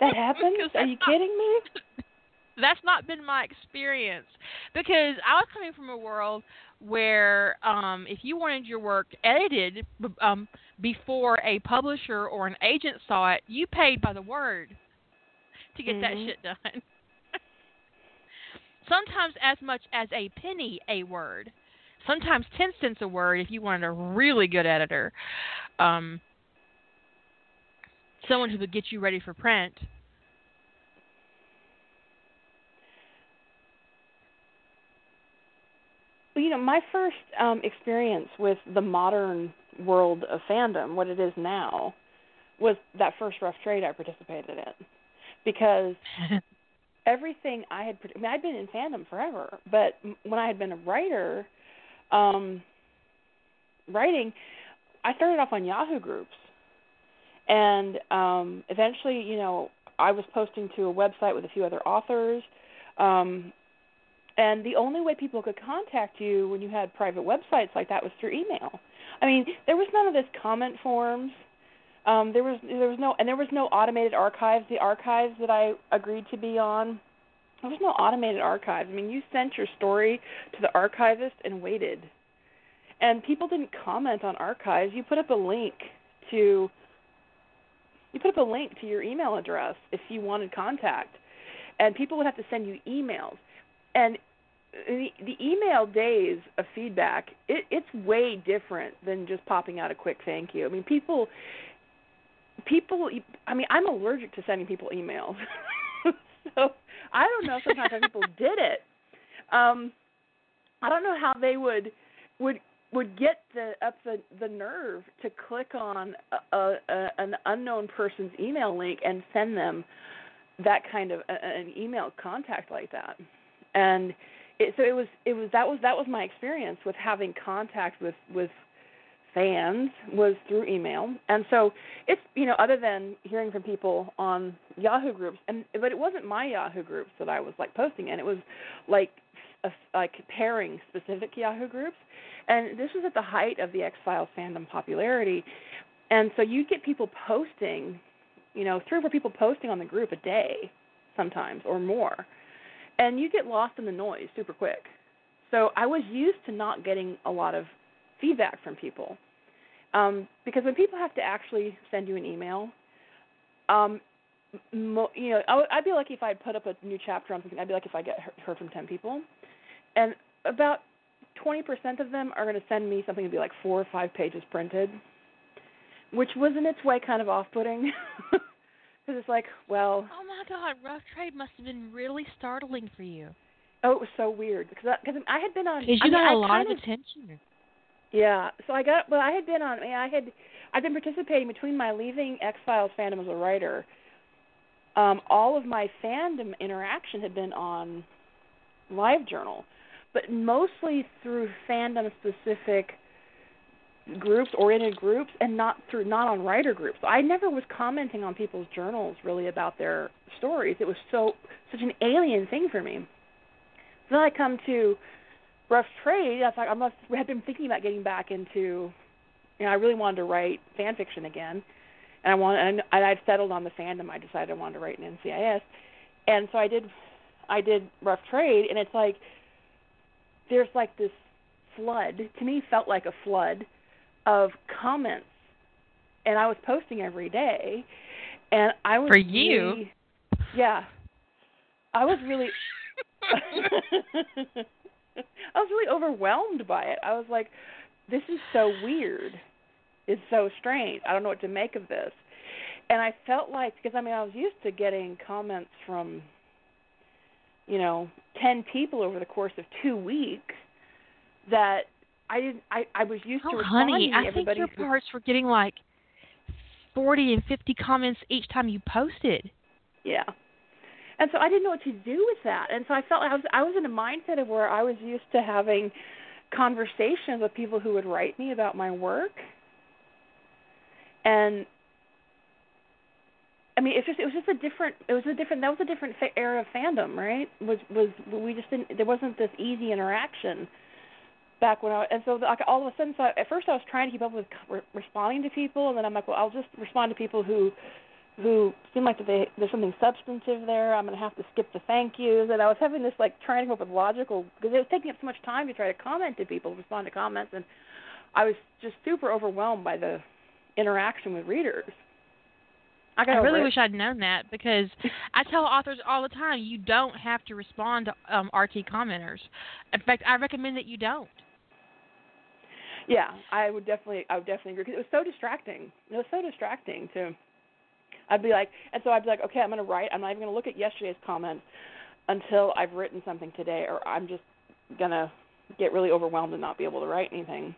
That happens? Are you kidding me? That's not been my experience because I was coming from a world where um, if you wanted your work edited um, before a publisher or an agent saw it, you paid by the word to get mm-hmm. that shit done. Sometimes as much as a penny a word sometimes 10 cents a word if you wanted a really good editor. Um, someone who would get you ready for print. Well, you know, my first um, experience with the modern world of fandom, what it is now, was that first rough trade I participated in, because everything I had, I mean, I'd been in fandom forever, but when I had been a writer, um, writing, I started off on Yahoo groups, and um, eventually, you know, I was posting to a website with a few other authors. Um, and the only way people could contact you when you had private websites like that was through email. I mean, there was none of this comment forms. Um, there was there was no and there was no automated archives. The archives that I agreed to be on there was no automated archives. I mean, you sent your story to the archivist and waited. And people didn't comment on archives. You put up a link to you put up a link to your email address if you wanted contact. And people would have to send you emails. And the, the email days of feedback, it, it's way different than just popping out a quick thank you. I mean, people people I mean, I'm allergic to sending people emails. so I don't know sometimes how people did it. Um, I don't know how they would would would get the up the the nerve to click on a, a, an unknown person's email link and send them that kind of a, an email contact like that. And it, so it was it was that was that was my experience with having contact with with fans was through email. And so it's you know other than hearing from people on yahoo groups and but it wasn't my yahoo groups that i was like posting in. It was like a, like pairing specific yahoo groups. And this was at the height of the x files fandom popularity. And so you'd get people posting you know three or four people posting on the group a day sometimes or more. And you get lost in the noise super quick. So i was used to not getting a lot of feedback from people. Um, because when people have to actually send you an email, um, mo- you know, I w- I'd be lucky if I'd put up a new chapter on something. I'd be lucky if I get heard from ten people, and about twenty percent of them are going to send me something to be like four or five pages printed, which was in its way kind of off-putting. Because it's like, well. Oh my God, rough trade must have been really startling for you. Oh, it was so weird because I, cause I had been on. Because you I got mean, a lot of attention. Yeah, so I got well. I had been on. I, had I've been participating between my leaving X Files fandom as a writer. Um, all of my fandom interaction had been on LiveJournal, but mostly through fandom specific groups, oriented groups, and not through not on writer groups. I never was commenting on people's journals really about their stories. It was so such an alien thing for me. So then I come to rough trade, I thought I must had been thinking about getting back into. You know, I really wanted to write fan fiction again, and I want and I'd settled on the fandom. I decided I wanted to write an NCIS, and so I did. I did rough trade, and it's like there's like this flood. To me, felt like a flood of comments, and I was posting every day, and I was for you. Really, yeah, I was really. I was really overwhelmed by it. I was like, this is so weird. It's so strange. I don't know what to make of this. and I felt like because I mean I was used to getting comments from you know 10 people over the course of 2 weeks that I didn't I I was used oh, to responding honey, to I think your parts were getting like 40 and 50 comments each time you posted. Yeah. And so I didn't know what to do with that. And so I felt I was I was in a mindset of where I was used to having conversations with people who would write me about my work. And I mean, it's just it was just a different it was a different that was a different era of fandom, right? Was was we just didn't there wasn't this easy interaction back when I and so like all of a sudden so at first I was trying to keep up with re- responding to people and then I'm like, well, I'll just respond to people who who seemed like that they there's something substantive there. I'm going to have to skip the thank yous, and I was having this like trying to come up with logical because it was taking up so much time to try to comment to people, respond to comments, and I was just super overwhelmed by the interaction with readers. I, got I really it. wish I'd known that because I tell authors all the time you don't have to respond to um, RT commenters. In fact, I recommend that you don't. Yeah, I would definitely, I would definitely agree because it was so distracting. It was so distracting to. I'd be like, and so I'd be like, okay, I'm going to write. I'm not even going to look at yesterday's comments until I've written something today, or I'm just going to get really overwhelmed and not be able to write anything.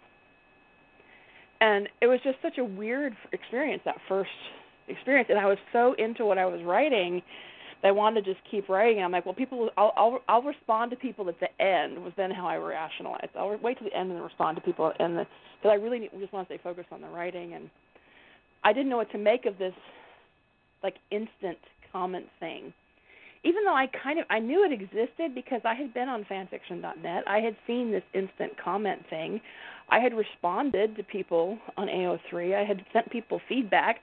And it was just such a weird experience that first experience, and I was so into what I was writing that I wanted to just keep writing. I'm like, well, people, I'll I'll I'll respond to people at the end. Was then how I rationalized. I'll wait till the end and respond to people, and because I really need, just want to stay focused on the writing, and I didn't know what to make of this like instant comment thing. Even though I kind of I knew it existed because I had been on fanfiction.net. I had seen this instant comment thing. I had responded to people on AO3. I had sent people feedback.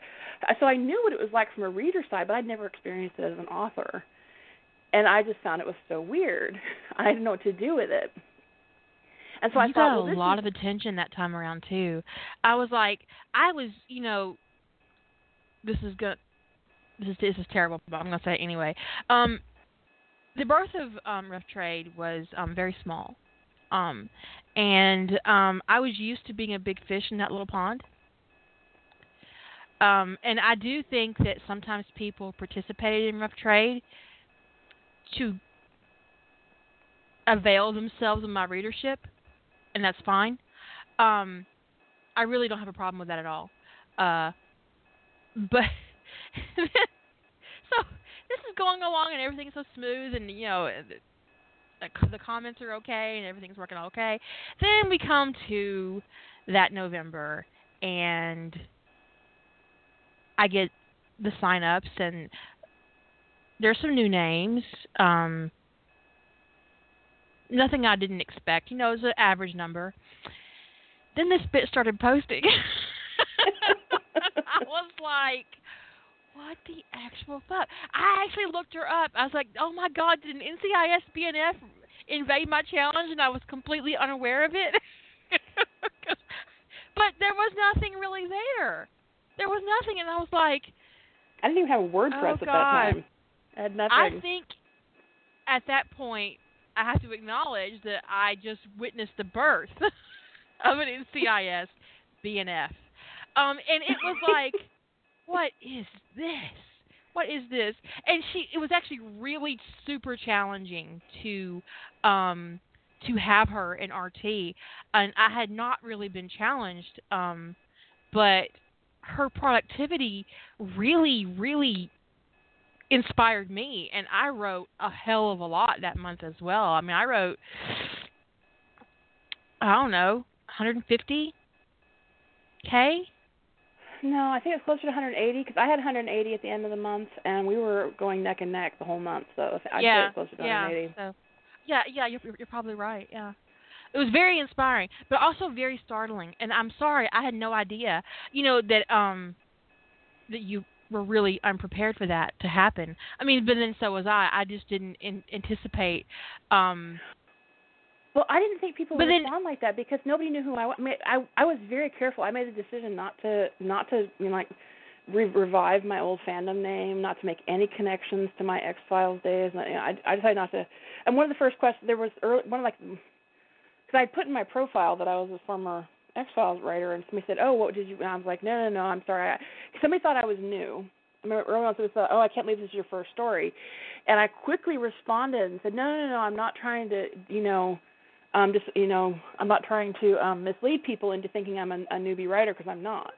So I knew what it was like from a reader side, but I'd never experienced it as an author. And I just found it was so weird. I didn't know what to do with it. And so I thought, got well, a this lot is, of attention that time around too. I was like, I was, you know, this is good. This is this is terrible, but I'm gonna say it anyway. Um, the birth of um, Rough Trade was um, very small, um, and um, I was used to being a big fish in that little pond. Um, and I do think that sometimes people participated in Rough Trade to avail themselves of my readership, and that's fine. Um, I really don't have a problem with that at all. Uh, but so this is going along and everything's so smooth and you know the, comments are okay and everything's working okay. Then we come to that November and I get the sign ups and there's some new names. Um nothing I didn't expect. You know, it's an average number. Then this bit started posting. I was like, what the actual fuck? I actually looked her up. I was like, oh my god, did an NCIS BNF invade my challenge and I was completely unaware of it? but there was nothing really there. There was nothing, and I was like, I didn't even have a WordPress Oh, at that time. I had nothing. I think at that point I have to acknowledge that I just witnessed the birth of an NCIS BNF. Um, and it was like, what is this? What is this? And she, it was actually really super challenging to, um, to have her in RT, and I had not really been challenged, um, but her productivity really, really inspired me and I wrote a hell of a lot that month as well. I mean, I wrote I don't know, 150 K? No, I think it's closer to 180 because I had 180 at the end of the month, and we were going neck and neck the whole month. So I'd yeah. say it's closer to yeah. 180. So Yeah, yeah, you're you're probably right. Yeah. It was very inspiring, but also very startling. And I'm sorry, I had no idea, you know, that um that you were really unprepared for that to happen. I mean, but then so was I. I just didn't in, anticipate um Well, I didn't think people would then- respond like that because nobody knew who I was. I, mean, I I was very careful. I made a decision not to not to you know like re- revive my old fandom name, not to make any connections to my X Files days. And, you know, I I decided not to. And one of the first questions there was early, one of like because I put in my profile that I was a former X Files writer, and somebody said, "Oh, what did you?" And I was like, "No, no, no, I'm sorry." I, somebody thought I was new, early on, said, "Oh, I can't believe this is your first story," and I quickly responded and said, "No, no, no, I'm not trying to, you know, um, just, you know, I'm not trying to um, mislead people into thinking I'm a, a newbie writer because I'm not.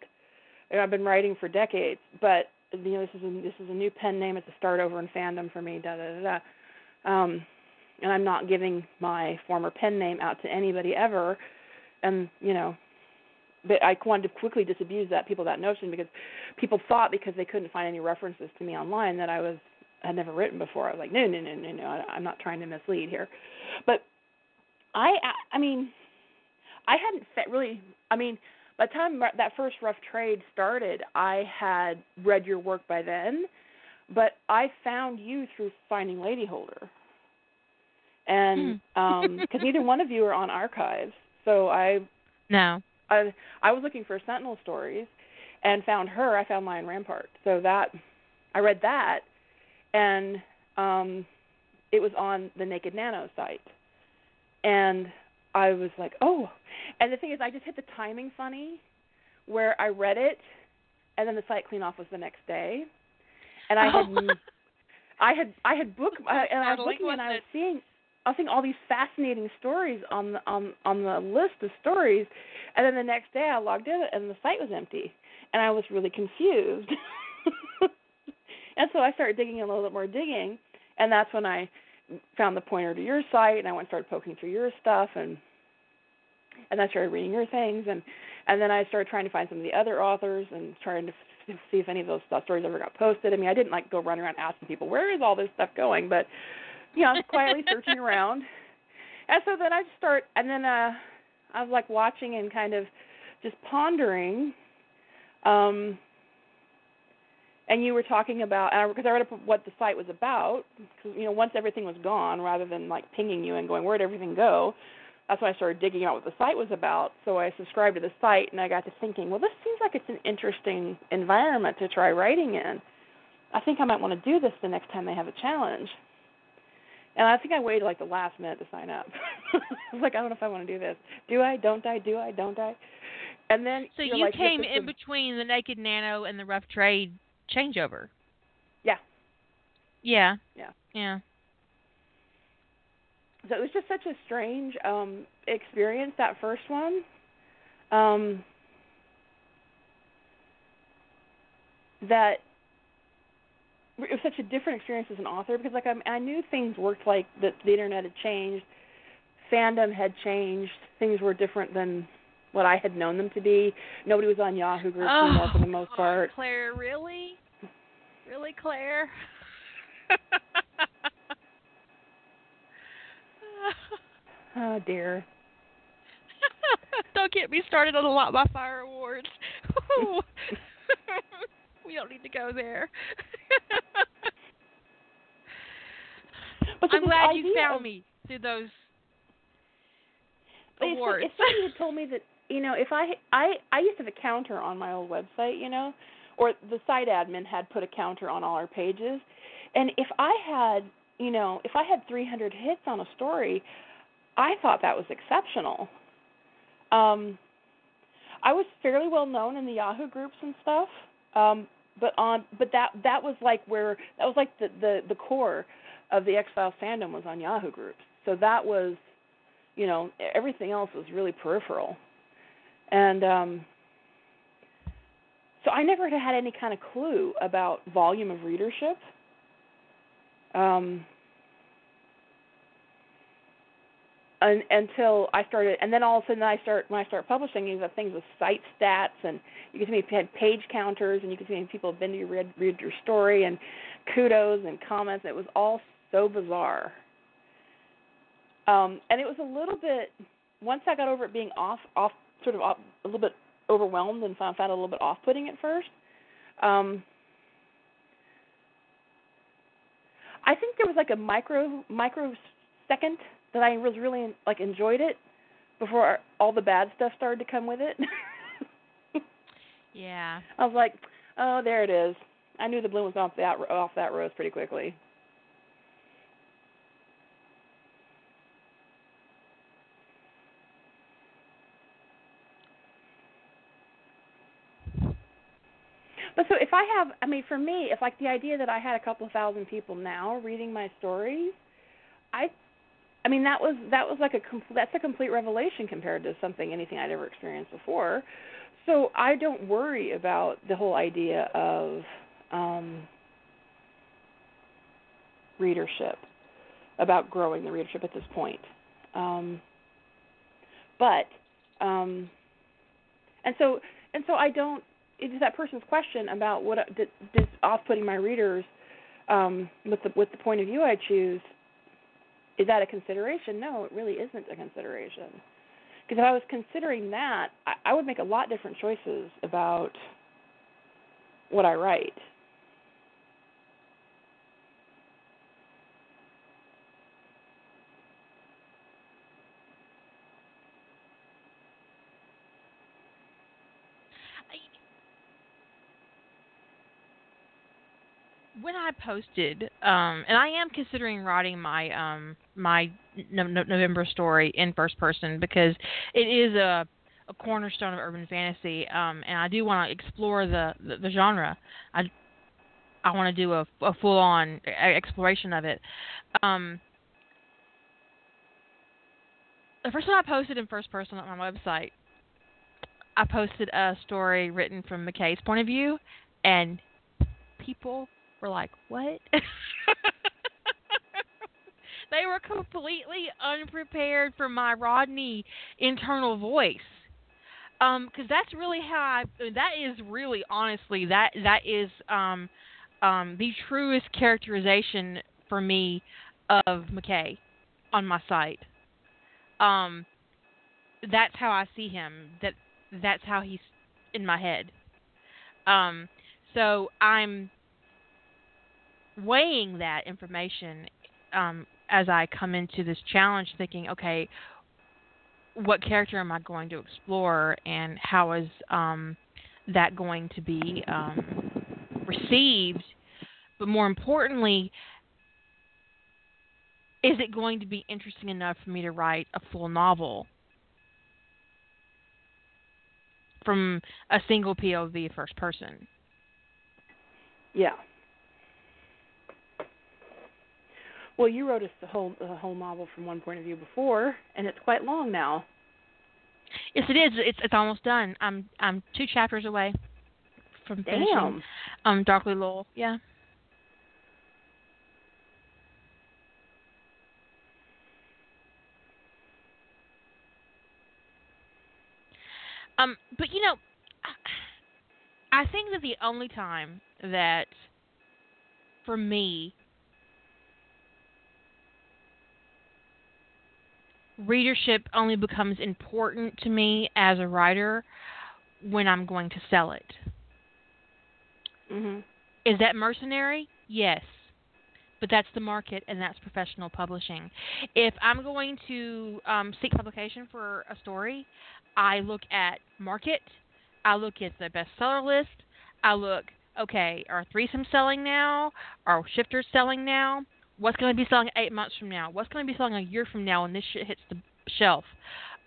And I've been writing for decades, but you know, this is a, this is a new pen name. It's a start over in fandom for me. Da da da da." Um, and I'm not giving my former pen name out to anybody ever. And you know, but I wanted to quickly disabuse that people that notion because people thought because they couldn't find any references to me online that I was had never written before. I was like, no, no, no, no, no. I'm not trying to mislead here. But I, I mean, I hadn't really. I mean, by the time that first rough trade started, I had read your work by then, but I found you through finding Lady Holder and Hmm. um because neither one of you are on archives so i No. i i was looking for sentinel stories and found her i found lion rampart so that i read that and um it was on the naked nano site and i was like oh and the thing is i just hit the timing funny where i read it and then the site clean off was the next day and i had Oh. I had I had booked I- and I was looking and I was seeing I was seeing all these fascinating stories on the on on the list of stories, and then the next day I logged in and the site was empty, and I was really confused. and so I started digging a little bit more digging, and that's when I found the pointer to your site, and I went and started poking through your stuff, and and I started reading your things, and and then I started trying to find some of the other authors and trying to see if any of those stories ever got posted. I mean, I didn't like go run around asking people where is all this stuff going, but you know, I was quietly searching around. And so then I just start, and then uh, I was like watching and kind of just pondering. Um, and you were talking about, because I read up what the site was about. Cause, you know, once everything was gone, rather than like pinging you and going, where'd everything go? That's when I started digging out what the site was about. So I subscribed to the site, and I got to thinking, well, this seems like it's an interesting environment to try writing in. I think I might want to do this the next time they have a challenge. And I think I waited like the last minute to sign up. I was like, I don't know if I want to do this. Do I? Don't I? Do I? Don't I? And then So you like, came in between the Naked Nano and the Rough Trade changeover. Yeah. Yeah. Yeah. Yeah. so it was just such a strange um experience that first one. Um that it was such a different experience as an author because like I, I knew things worked like that the internet had changed, fandom had changed, things were different than what I had known them to be. Nobody was on Yahoo groups anymore for the most part. Claire, really? Really, Claire? Oh dear. don't get me started on the Lot by Fire Awards. we don't need to go there. I'm glad you found of- me through those if, awards. if somebody had told me that you know if I I I used to have a counter on my old website, you know, or the site admin had put a counter on all our pages, and if I had you know if I had 300 hits on a story, I thought that was exceptional. Um, I was fairly well known in the Yahoo groups and stuff, um, but on but that that was like where that was like the the the core of the X Files fandom was on Yahoo groups. So that was you know everything else was really peripheral and um so i never had any kind of clue about volume of readership. Um un, until i started and then all of a sudden i start when i start publishing you have things with site stats and you can see me had page counters and you can see when people have been to your read, read your story and kudos and comments. It was all so bizarre. Um, and it was a little bit once I got over it being off, off, sort of off, a little bit overwhelmed and found, found it a little bit off-putting at first. Um, I think there was like a micro microsecond that I was really like enjoyed it before all the bad stuff started to come with it. Yeah. I was like, oh, there it is. I knew the bloom was off that off that rose pretty quickly. But so if I have, I mean, for me, if like the idea that I had a couple of thousand people now reading my stories, I, I mean, that was that was like a that's a complete revelation compared to something anything I'd ever experienced before. So I don't worry about the whole idea of um, readership, about growing the readership at this point. Um, but um, and so and so I don't. It's that person's question about what does off-putting my readers um, with the with the point of view I choose. Is that a consideration? No, it really isn't a consideration. Because if I was considering that, I, I would make a lot different choices about what I write. When I posted, um, and I am considering writing my um my no- no- November story in first person because it is a a cornerstone of urban fantasy, um, and I do want to explore the, the the genre. I I want to do a, a full on exploration of it. Um, the first time I posted in first person on my website, I posted a story written from McKay's point of view, and people were like, "What?" they were completely unprepared for my Rodney internal voice. Um, because that's really how I. That is really, honestly, that that is um, um, the truest characterization for me of McKay on my site. Um, that's how I see him. That that's how he's in my head. Um, so I'm weighing that information um, as I come into this challenge, thinking, okay, what character am I going to explore, and how is um, that going to be um, received? But more importantly, is it going to be interesting enough for me to write a full novel from a single POV first person? Yeah. Well, you wrote us the whole the whole novel from one point of view before, and it's quite long now. Yes, it is. It's it's almost done. I'm I'm two chapters away from finishing. Damn. Um, Darkly Lowell. Yeah. Um, but you know, I think that the only time that, for me, readership only becomes important to me as a writer when I'm going to sell it. Mhm. Is that mercenary? Yes. But that's the market and that's professional publishing. If I'm going to um, seek publication for a story, I look at market, I look at the bestseller list, I look, okay, are threesomes selling now? Are shifters selling now? What's going to be selling eight months from now? What's going to be selling a year from now when this shit hits the shelf?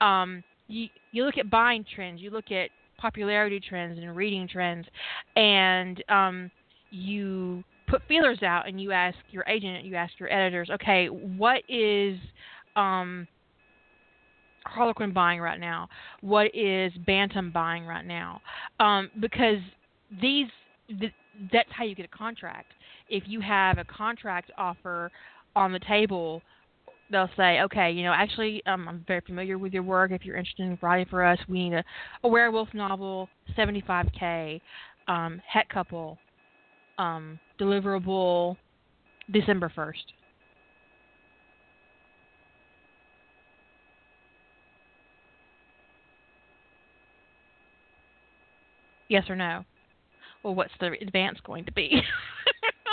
Um, you you look at buying trends, you look at popularity trends and reading trends, and um, you put feelers out and you ask your agent, you ask your editors, okay, what is um, Harlequin buying right now? What is Bantam buying right now? Um, because these, th- that's how you get a contract. If you have a contract offer on the table, they'll say, okay, you know, actually, um, I'm very familiar with your work. If you're interested in writing for us, we need a, a werewolf novel, 75k, um, het couple, um, deliverable December 1st. Yes or no? Well, what's the advance going to be?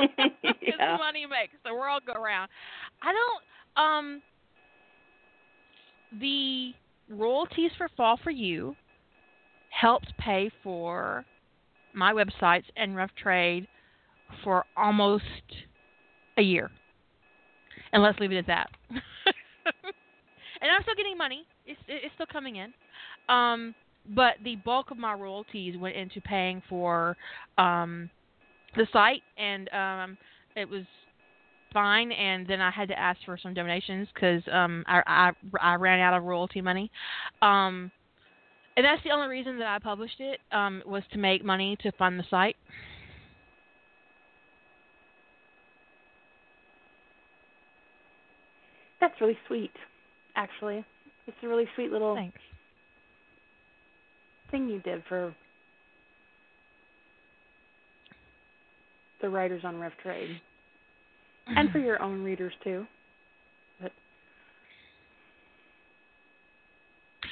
It's yeah. money makes we're all go around. I don't. Um, the royalties for Fall for You helped pay for my websites and rough trade for almost a year. And let's leave it at that. and I'm still getting money. It's it's still coming in. Um, but the bulk of my royalties went into paying for um, the site, and um, it was fine. And then I had to ask for some donations because um, I, I I ran out of royalty money. Um, and that's the only reason that I published it um, was to make money to fund the site. That's really sweet, actually. It's a really sweet little Thanks. thing you did for the writers on Rough Trade, and for your own readers too. But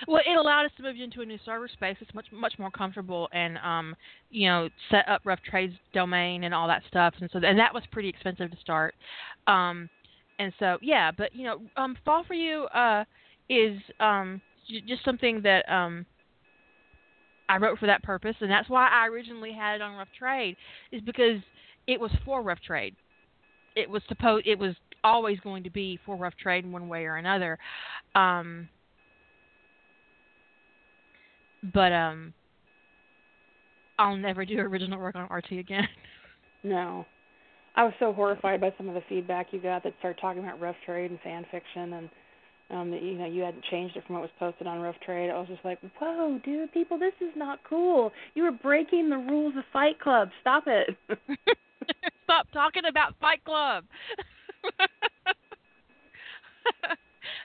Well, it allowed us to move into a new server space. It's much much more comfortable and um, you know, set up Rough Trades domain and all that stuff. And so and that was pretty expensive to start. Um, and so yeah, but you know, um, Fall for You uh, is um, j- just something that um, I wrote for that purpose, and that's why I originally had it on Rough Trade, is because it was for Rough Trade. It was supposed it was always going to be for Rough Trade in one way or another. Um, but um I'll never do original work on RT again. no, I was so horrified by some of the feedback you got that started talking about Rough Trade and fan fiction, and um, that you know you hadn't changed it from what was posted on Rough Trade. I was just like, whoa, dude, people, this is not cool. You are breaking the rules of Fight Club. Stop it. Stop talking about Fight Club.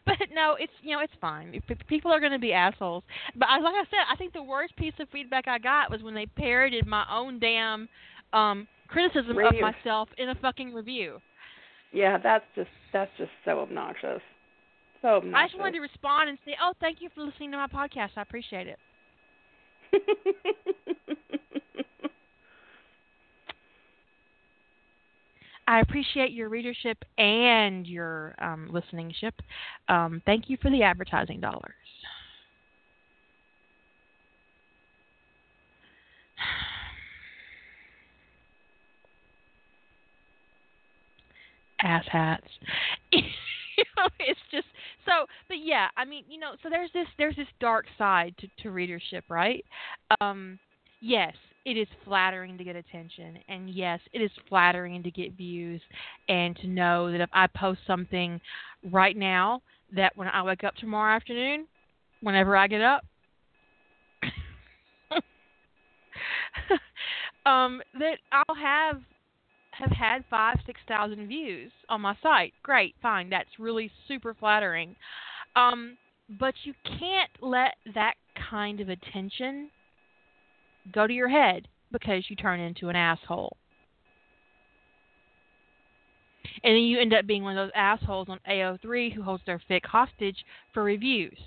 but no, it's you know it's fine. People are going to be assholes. But I, like I said, I think the worst piece of feedback I got was when they parroted my own damn um criticism of myself in a fucking review. yeah, that's just that's just so obnoxious. So obnoxious. I just wanted to respond and say, "Oh, thank you for listening to my podcast. I appreciate it." I appreciate your readership and your um, listeningship. Um, thank you for the advertising dollars. Ass hats. it's just so. But yeah, I mean, you know, so there's this there's this dark side to, to readership, right? Um, yes, it is flattering to get attention, and yes, it is flattering to get views, and to know that if I post something right now, that when I wake up tomorrow afternoon, whenever I get up, um, that I'll have have had five, six thousand views on my site. Great, fine, that's really super flattering. Um, but you can't let that kind of attention go to your head because you turn into an asshole. And then you end up being one of those assholes on AO3 who holds their fic hostage for reviews.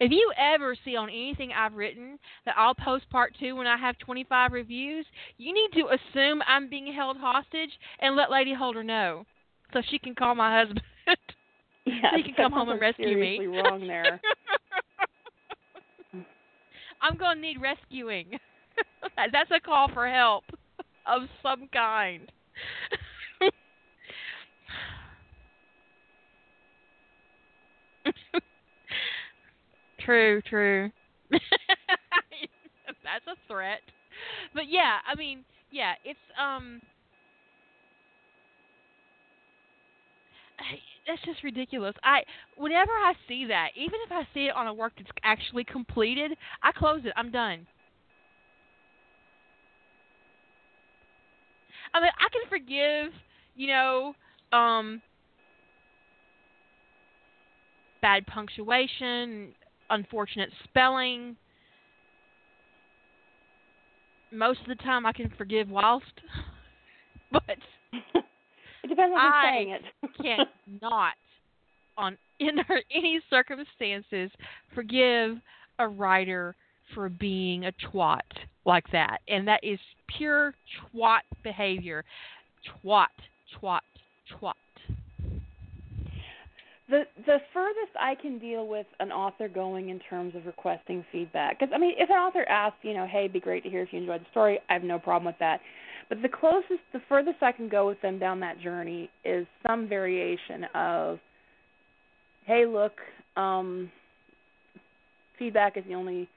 If you ever see on anything I've written that I'll post part two when I have 25 reviews, you need to assume I'm being held hostage and let Lady Holder know so she can call my husband. yeah, he can come home and rescue me. seriously wrong there. I'm going to need rescuing. That's a call for help of some kind. true, true. That's a threat. But yeah, I mean, yeah, it's um that's just ridiculous. I whenever I see that, even if I see it on a work that's actually completed, I close it. I'm done. I mean, I can forgive, you know, um bad punctuation, unfortunate spelling. Most of the time I can forgive whilst but it depends on who's I saying it. can't not on under any circumstances forgive a writer for being a twat like that. And that is pure twat behavior. Twat, twat, twat. the the furthest I can deal with an author going in terms of requesting feedback, because I mean, if an author asks, you know, hey, it'd be great to hear if you enjoyed the story, I have no problem with that. But the closest, the furthest I can go with them down that journey is some variation of, hey, look, um, feedback is the only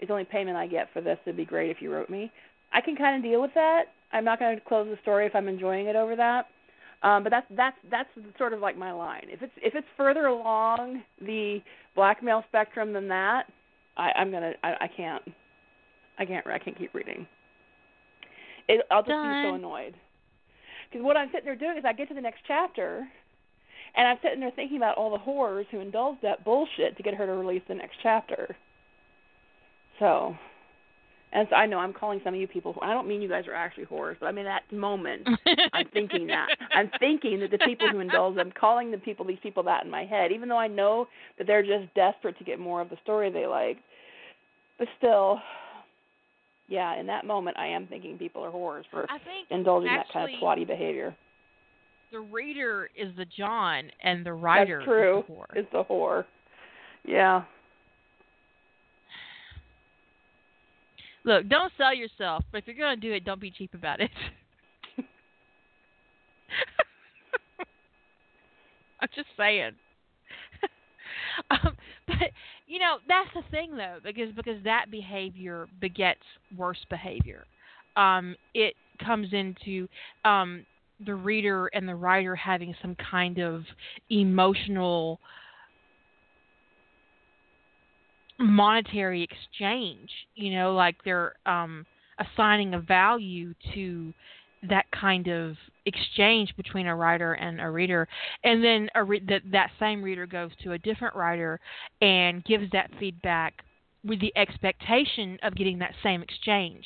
is the only payment I get for this. It'd be great if you wrote me. I can kind of deal with that. I'm not going to close the story if I'm enjoying it over that. Um, but that's that's that's sort of like my line. If it's if it's further along the blackmail spectrum than that, I, I'm gonna I, I can't I can't I can't keep reading. It, I'll just Done. be so annoyed. Because what I'm sitting there doing is I get to the next chapter, and I'm sitting there thinking about all the whores who indulged that bullshit to get her to release the next chapter. So, and so I know I'm calling some of you people. I don't mean you guys are actually whores, but I mean at the moment I'm thinking that. I'm thinking that the people who indulge, I'm calling the people, these people that in my head, even though I know that they're just desperate to get more of the story they like. But still, yeah, in that moment I am thinking people are whores for indulging that kind of twatty behavior. the reader is the John and the writer That's true. is the whore. It's the whore. Yeah. Look, don't sell yourself, but if you're gonna do it, don't be cheap about it. I'm just saying. um, but you know that's the thing though, because because that behavior begets worse behavior. Um, it comes into um, the reader and the writer having some kind of emotional monetary exchange you know like they're um assigning a value to that kind of exchange between a writer and a reader and then a re- that that same reader goes to a different writer and gives that feedback with the expectation of getting that same exchange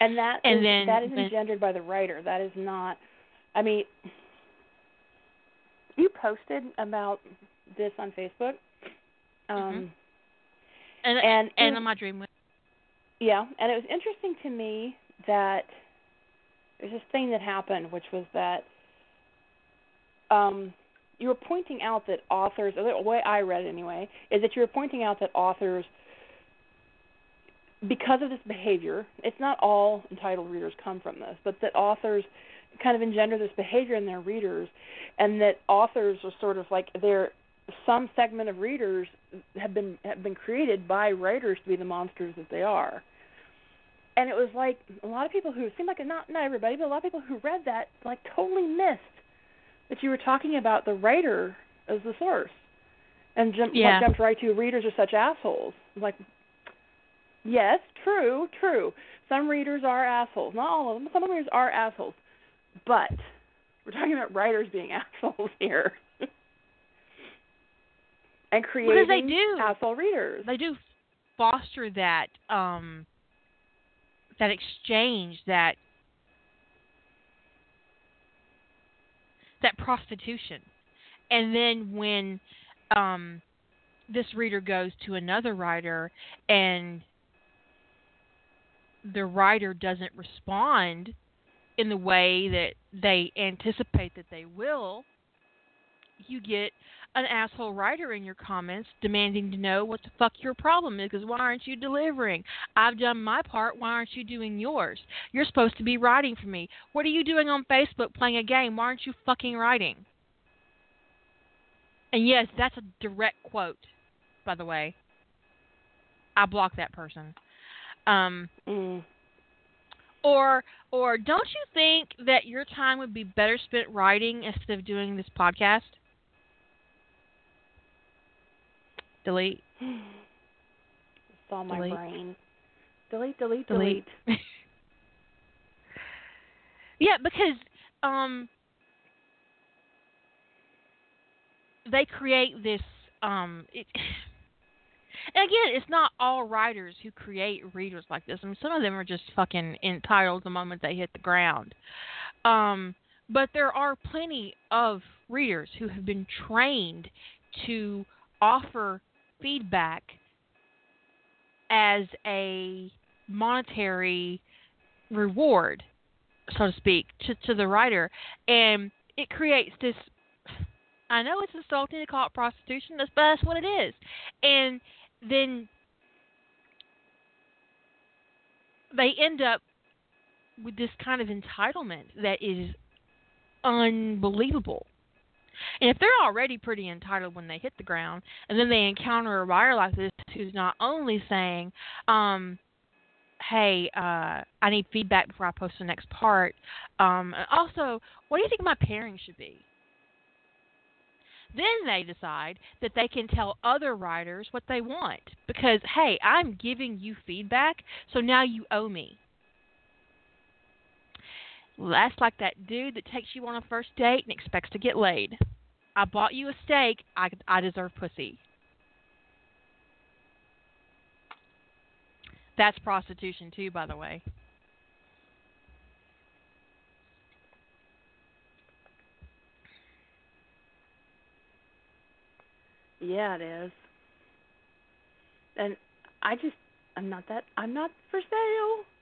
And that And is- then- that is engendered by the writer. That is not. I mean, you posted about this on Facebook. Um, and And and it- on my dream Yeah, and it was interesting to me that there's this thing that happened, which was that um, you were pointing out that authors, or the way I read it anyway, is that you were pointing out that authors, because of this behavior, it's not all entitled readers come from this, but that authors kind of engender this behavior in their readers, and that authors are sort of like they're some segment of readers have been have been created by writers to be the monsters that they are. And it was like a lot of people who seemed like not not everybody, but a lot of people who read that like totally missed that you were talking about the writer as the source, and jumped, Yeah. like, jumped right to readers are such assholes. Like, yes, true, true. Some readers are assholes. Not all of them. Some readers are assholes, but we're talking about writers being assholes here. And creating they do? asshole readers. they do foster that um that exchange that that prostitution and then when um this reader goes to another writer and the writer doesn't respond in the way that they anticipate that they will you get an asshole writer in your comments demanding to know what the fuck your problem is because why aren't you delivering? I've done my part. Why aren't you doing yours? You're supposed to be writing for me. What are you doing on Facebook playing a game? Why aren't you fucking writing? And yes, that's a direct quote, by the way. I blocked that person. Um, Mm. or or don't you think that your time would be better spent writing instead of doing this podcast? Delete. It's all my Delete. brain. Delete, delete, Delete. delete. Yeah, because um they create this um it, and again, it's not all writers who create readers like this. I mean, some of them are just fucking entitled the moment they hit the ground. Um, but there are plenty of readers who have been trained to offer feedback as a monetary reward, so to speak, to, to the writer. And it creates this I know it's insulting to call it prostitution, but that's what it is. And then they end up with this kind of entitlement that is unbelievable. And if they're already pretty entitled when they hit the ground, and then they encounter a writer like this who's not only saying, um, "Hey, uh, I need feedback before I post the next part," um, and also, what do you think my pairing should be? Then they decide that they can tell other writers what they want because, hey, I'm giving you feedback, so now you owe me. That's like that dude that takes you on a first date and expects to get laid. I bought you a steak. I I deserve pussy. That's prostitution too, by the way. Yeah, it is. And I just I'm not that I'm not for sale.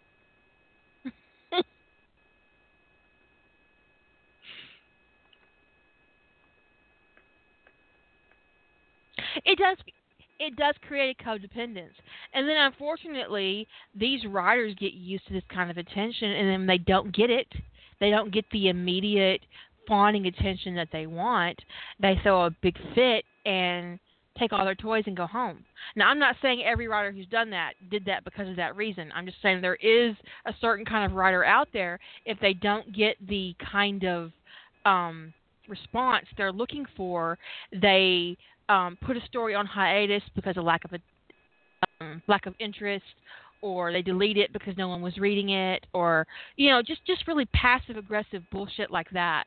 It does it does create a codependence. And then unfortunately, these writers get used to this kind of attention and then they don't get it. They don't get the immediate fawning attention that they want. They throw a big fit and take all their toys and go home. Now, I'm not saying every writer who's done that did that because of that reason. I'm just saying there is a certain kind of writer out there if they don't get the kind of um response they're looking for, they um, put a story on hiatus because of lack of a um, lack of interest, or they delete it because no one was reading it, or you know, just just really passive aggressive bullshit like that.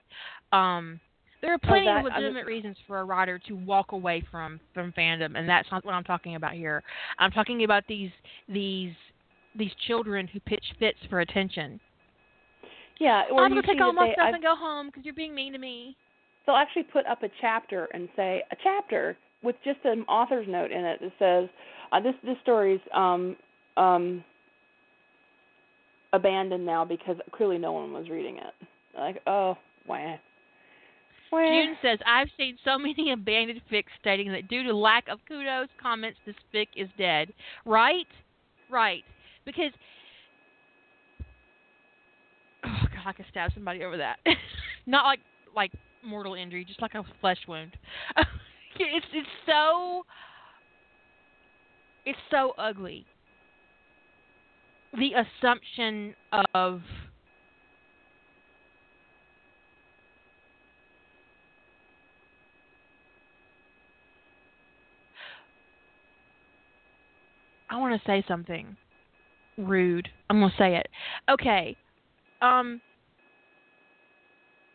Um, there are plenty oh, that, of legitimate I'm, reasons for a writer to walk away from from fandom, and that's not what I'm talking about here. I'm talking about these these these children who pitch fits for attention. Yeah, I'm gonna take all my they, stuff I've, and go home because you're being mean to me they'll actually put up a chapter and say a chapter with just an author's note in it that says uh, this this story's um um abandoned now because clearly no one was reading it. Like, oh, wah. June says, I've seen so many abandoned fics stating that due to lack of kudos, comments, this fic is dead. Right? Right. Because, oh God, I could stab somebody over that. Not like like mortal injury, just like a flesh wound. it's it's so it's so ugly. The assumption of I want to say something rude. I'm going to say it. Okay. Um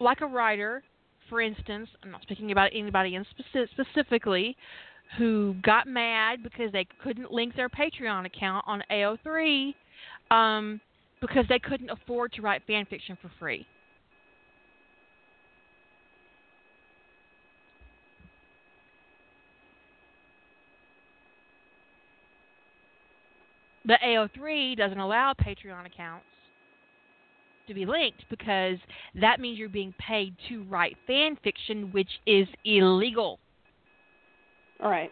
like a writer for instance, I'm not speaking about anybody in speci- specifically, who got mad because they couldn't link their Patreon account on AO3 um, because they couldn't afford to write fan fiction for free. The AO3 doesn't allow Patreon accounts to be linked because that means you're being paid to write fan fiction, which is illegal. All right.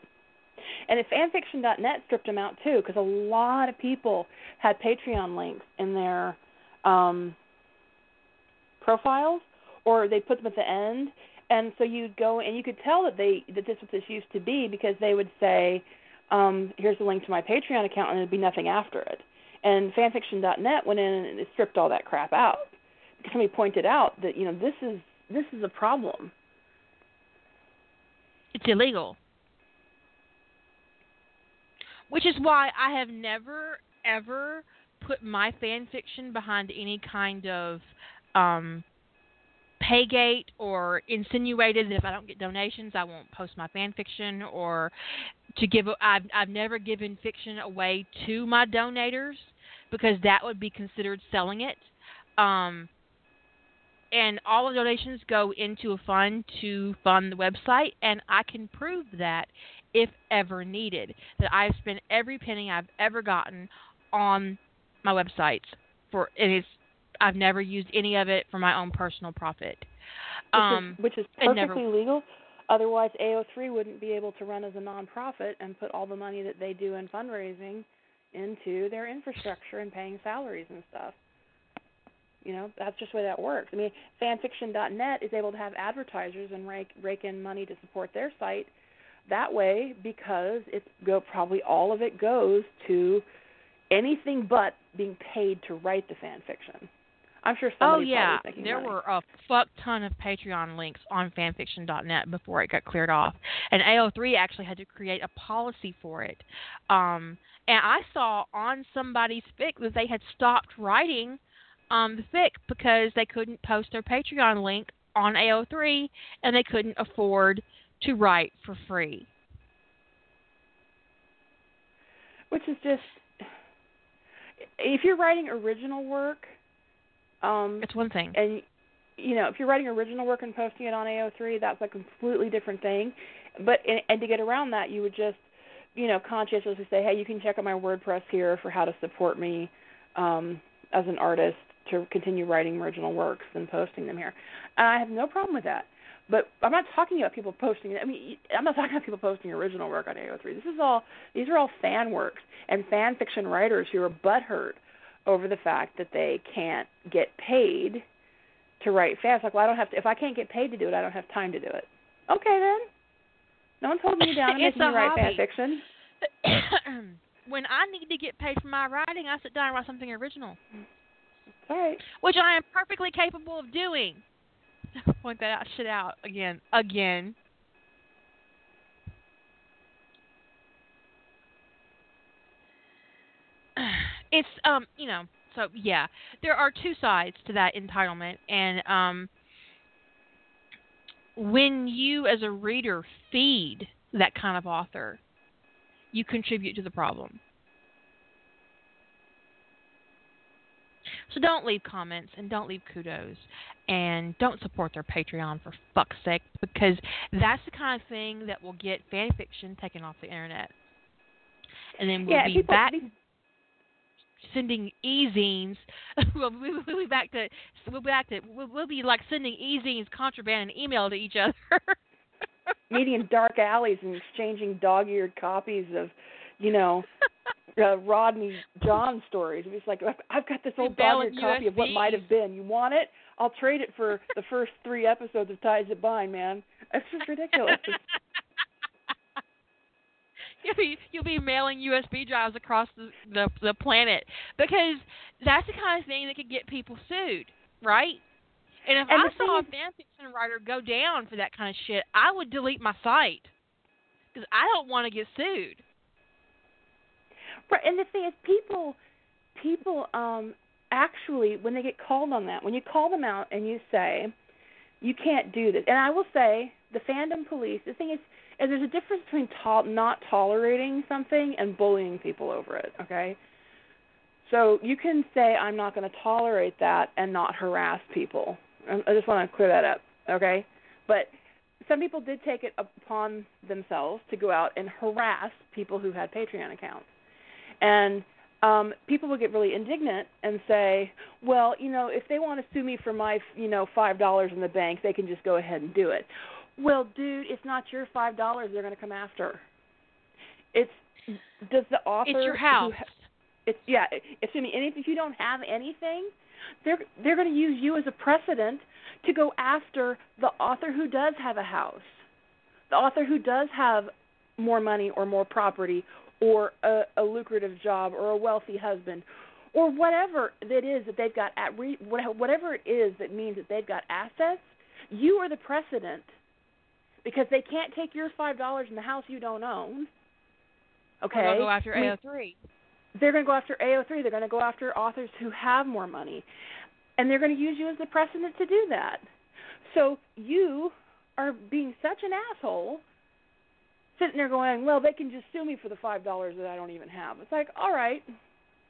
And if fanfiction.net stripped them out too, because a lot of people had Patreon links in their um, profiles, or they put them at the end, and so you'd go and you could tell that they that this what this used to be because they would say, um, "Here's the link to my Patreon account," and there'd be nothing after it. And fanfiction.net went in and it stripped all that crap out. Because somebody pointed out that you know this is this is a problem. It's illegal. Which is why I have never ever put my fan fiction behind any kind of um paygate or insinuated that if I don't get donations I won't post my fan fiction or to give I've I've never given fiction away to my donators because that would be considered selling it. Um and all the donations go into a fund to fund the website and I can prove that if ever needed that I've spent every penny I've ever gotten on my websites for it is I've never used any of it for my own personal profit. Which Um, is, which is and never- perfectly legal. Otherwise, AO3 wouldn't be able to run as a nonprofit and put all the money that they do in fundraising into their infrastructure and paying salaries and stuff. You know, that's just the way that works. I mean, fanfiction.net is able to have advertisers and rake rake in money to support their site that way because it's go probably all of it goes to anything but being paid to write the fan fiction. I'm sure Oh yeah, there money. were a fuck ton of Patreon links on fanfiction.net before it got cleared off, and AO3 actually had to create a policy for it. Um, and I saw on somebody's fic that they had stopped writing um, the fic because they couldn't post their Patreon link on AO3, and they couldn't afford to write for free. which is just if you're writing original work um It's one thing. and you know if you're writing original work and posting it on AO3 that's a completely different thing but and, and to get around that you would just you know conscientiously say hey you can check out my WordPress here for how to support me um as an artist to continue writing original works and posting them here and I have no problem with that but I'm not talking about people posting. I mean, I'm not talking about people posting original work on AO3. This is all. These are all fan works and fan fiction writers who are butthurt over the fact that they can't get paid to write fast. Like, well, I don't have to. If I can't get paid to do it, I don't have time to do it. Okay, then. No one's holding you down and making you a write fan fiction. when I need to get paid for my writing, I sit down and write something original. All right. which I am perfectly capable of doing. Point that out, shit out again, again. It's um, you know, so yeah, there are two sides to that entitlement, and um, when you as a reader feed that kind of author, you contribute to the problem. So don't leave comments and don't leave kudos and don't support their Patreon for fuck's sake because that's the kind of thing that will get fan fiction taken off the internet. And then we'll yeah, be people. back these- sending e-zines. we'll, we'll, we'll be back to we'll be back to we'll, we'll be like sending e-zines contraband and email to each other. meeting in dark alleys and exchanging dog-eared copies of, you know, uh, Rodney John stories. It was like I've- got this old dog-eared copy of what might have been. You want it? I'll trade it for the first three episodes of Ties That Bind, man. It's just ridiculous. You'll be you'll be mailing USB drives across the, the the planet because that's the kind of thing that could get people sued, right? And if And I saw a is- fan fiction writer go down for that kind of shit, I would delete my site because I don't want to get sued. Right, and the thing is, people, people, um, actually, when they get called on that, when you call them out and you say, you can't do this, and I will say, the fandom police. The thing is, is there's a difference between to- not tolerating something and bullying people over it. Okay. So you can say I'm not going to tolerate that and not harass people. Um, I just want to clear that up. Okay. But some people did take it upon themselves to go out and harass people who had Patreon accounts. And um people would get really indignant and say, "Well, you know, if they want to sue me for my, you know, $5 in the bank, they can just go ahead and do it." Well, dude, it's not your $5 they're going to come after. It's does the author It's your house. ha- it's yeah, excuse me, and if, if you don't have anything, they're they're going to use you as a precedent to go after the author who does have a house, the author who does have more money or more property or a, a lucrative job or a wealthy husband or whatever it is that they've got at re, whatever it is that means that they've got assets. You are the precedent because they can't take your five dollars in the house you don't own. Okay, they'll go after AO3. they're going to go after AO3. They're going to go after authors who have more money, and they're going to use you as the precedent to do that. So you are being such an asshole, sitting there going, "Well, they can just sue me for the five dollars that I don't even have." It's like, all right,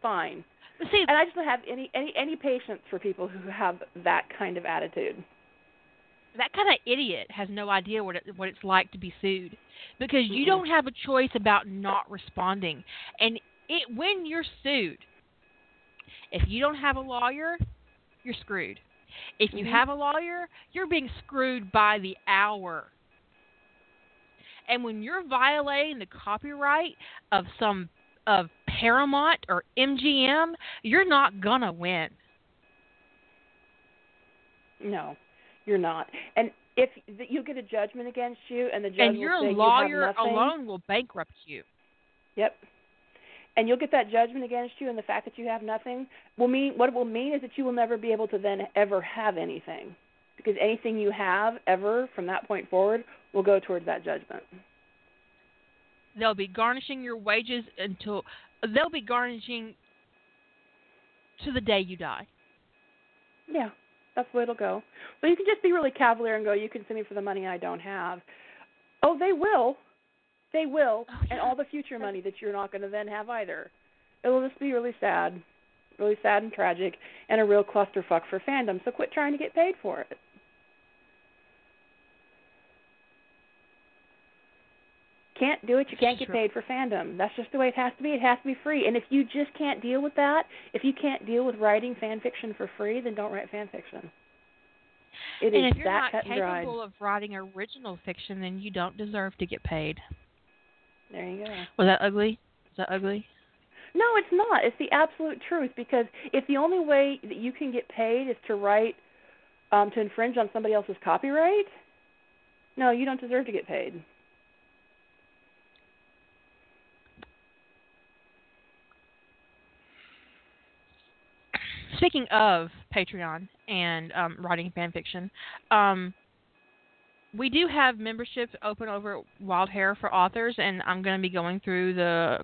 fine. See, And I just don't have any any any patience for people who have that kind of attitude. That kind of idiot has no idea what it, what it's like to be sued because you don't have a choice about not responding. And it when you're sued if you don't have a lawyer you're screwed. If you Mhm. have a lawyer you're being screwed by the hour. And when you're violating the copyright of some of Paramount or MGM you're not gonna win. No, you're not. And if you get a judgment against you, and the judge and will your say lawyer you have nothing, alone will bankrupt you. Yep. And you'll get that judgment against you, and the fact that you have nothing will mean what it will mean is that you will never be able to then ever have anything, because anything you have ever from that point forward will go towards that judgment. They'll be garnishing your wages until they'll be garnishing to the day you die. Yeah, that's the way it'll go. But you can just be really cavalier and go, "You can send me for the money I don't have." Oh, they will. They will, Oh, and all the future money that you're not going to then have either. It will just be really sad, really sad and tragic, and a real clusterfuck for fandom. So quit trying to get paid for it. Can't do it. You can't get paid for fandom. That's just the way it has to be. It has to be free. And if you just can't deal with that, if you can't deal with writing fan fiction for free, then don't write fan fiction. It and is if you're that not cut and dried. capable of writing original fiction, then you don't deserve to get paid. There you go. Was that ugly? Is that ugly? No, it's not. It's the absolute truth because if the only way that you can get paid is to write um to infringe on somebody else's copyright, no, you don't deserve to get paid. Speaking of Patreon and um, writing fan fiction, um, we do have memberships open over Wild Hair for authors, and I'm going to be going through the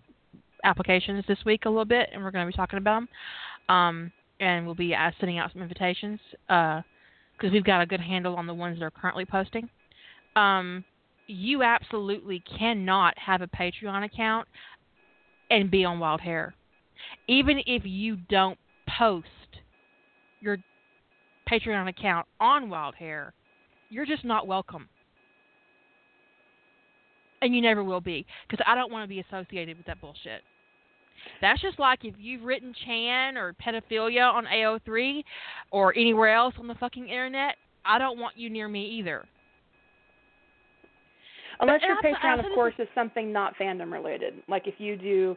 applications this week a little bit, and we're going to be talking about them. Um, and we'll be uh, sending out some invitations because we've got a good handle on the ones that are currently posting. Um, you absolutely cannot have a Patreon account and be on Wild Hair, even if you don't post your Patreon account on Wild Hair, you're just not welcome. And you never will be, because I don't want to be associated with that bullshit. That's just like if you've written Chan or pedophilia on AO3 or anywhere else on the fucking internet, I don't want you near me either. Unless But your Patreon, of course, is something not fandom related. Like if you do,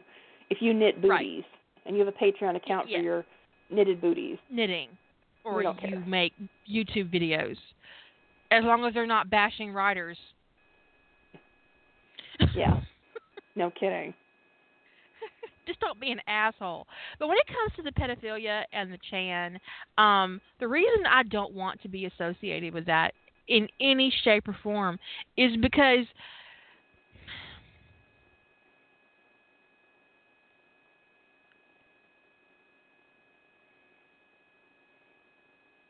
if you knit Right. booties and you have a Patreon account Yeah. for your knitted booties. Knitting. Or you care. make YouTube videos. As long as they're not bashing writers. Yeah. No kidding. just don't be an asshole. But when it comes to the pedophilia and the Chan, um, the reason I don't want to be associated with that in any shape or form is because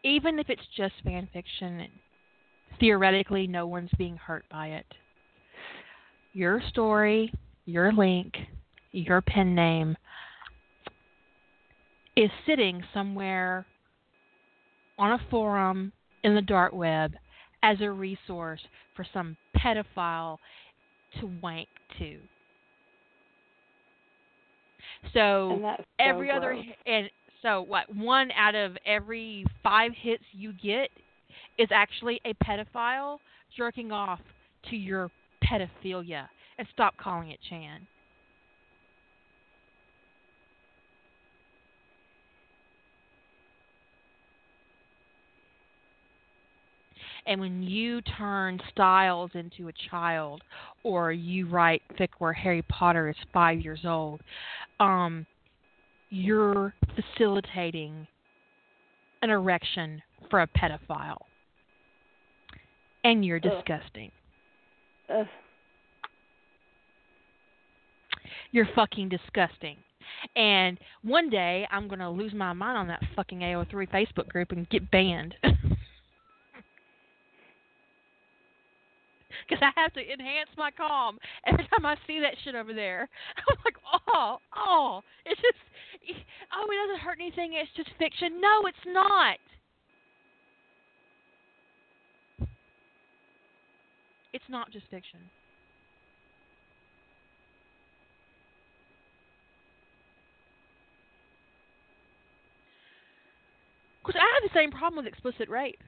even if it's just fan fiction, theoretically no one's being hurt by it. Your story, your link, your pen name is sitting somewhere on a forum in the dark web as a resource for some pedophile to wank to. So so every other and so what one out of every five hits you get is actually a pedophile jerking off to your pedophilia. And stop calling it chan. And when you turn styles into a child or you write fic where harry potter is five years old um you're facilitating an erection for a pedophile. And you're Ugh. disgusting. Ugh. You're fucking disgusting. And one day I'm going to lose my mind on that fucking AO3 Facebook group and get banned. Because I have to enhance my calm every time I see that shit over there. I'm like, oh, oh, it's just, oh, it doesn't hurt anything. It's just fiction. No, it's not. It's not just fiction. Because I have the same problem with explicit rape.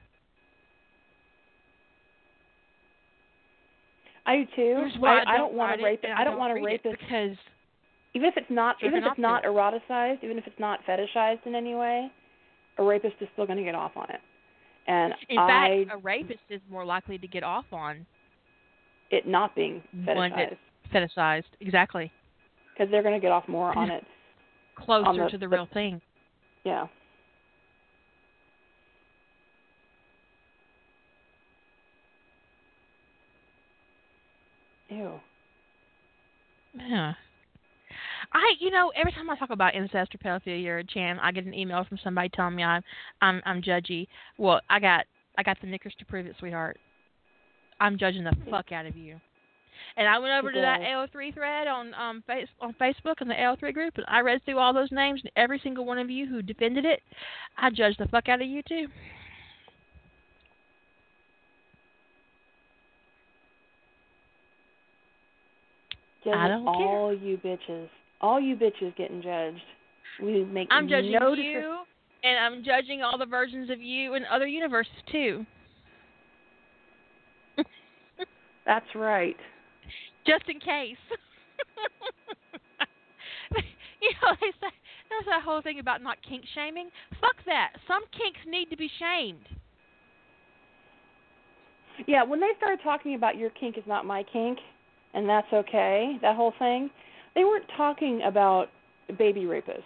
I do too. I, I don't want to rape it. I don't don't want to rape it because even if it's not even if it's not eroticized, even if it's not fetishized in any way, a rapist is still going to get off on it. And In I fact, a rapist is more likely to get off on it not being fetishized fetishized. Exactly. because they're going to get off more on it. Closer the- to the the- real thing. Yeah. Ew. Yeah. I, you know, every time I talk about incest or pedophilia or Chan, I get an email from somebody telling me I'm, I'm, I'm judgy. Well, I got, I got the knickers to prove it, sweetheart. I'm judging the fuck out of you. And I went over to that Well- AO3 thread on um face on Facebook and the AO3 group, and I read through all those names, and every single one of you who defended it, I judged the fuck out of you too. I don't care. all you bitches. All you bitches getting judged. We make I'm judging no you, and I'm judging all the versions of you in other universes too. That's right. just in case. you know, they say there's that whole thing about not kink shaming. Fuck that. Some kinks need to be shamed. Yeah, when they started talking about your kink is not my kink, and that's okay, that whole thing, they weren't talking about baby rapists.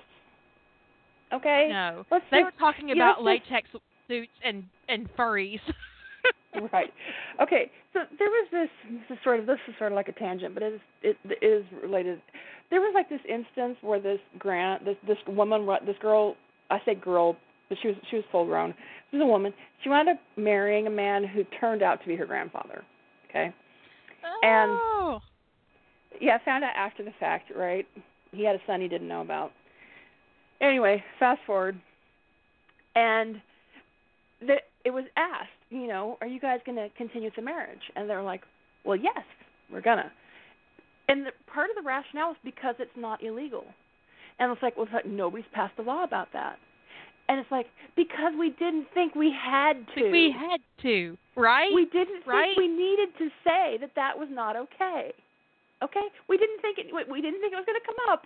Okay? No, Let's they just- were talking about let's latex suits and and furries. right. Okay. So there was this. This is sort of this is sort of like a tangent, but it is it, it is related. There was like this instance where this grant this this woman this girl I say girl, but she was she was full grown. She was a woman. She wound up marrying a man who turned out to be her grandfather. Okay. And- oh, Yeah, found out after the fact, right? He had a son he didn't know about. Anyway, fast forward, and the, it was asked, you know, are you guys going to continue the marriage? And they're like, well, yes, we're gonna. And the, part of the rationale is because it's not illegal. And it's like, well, it's like nobody's passed a law about that. And it's like because we didn't think we had to. we had to, right? We didn't Right? think we needed to say that that was not okay. Okay, we didn't think it. we- didn't think it was going to come up,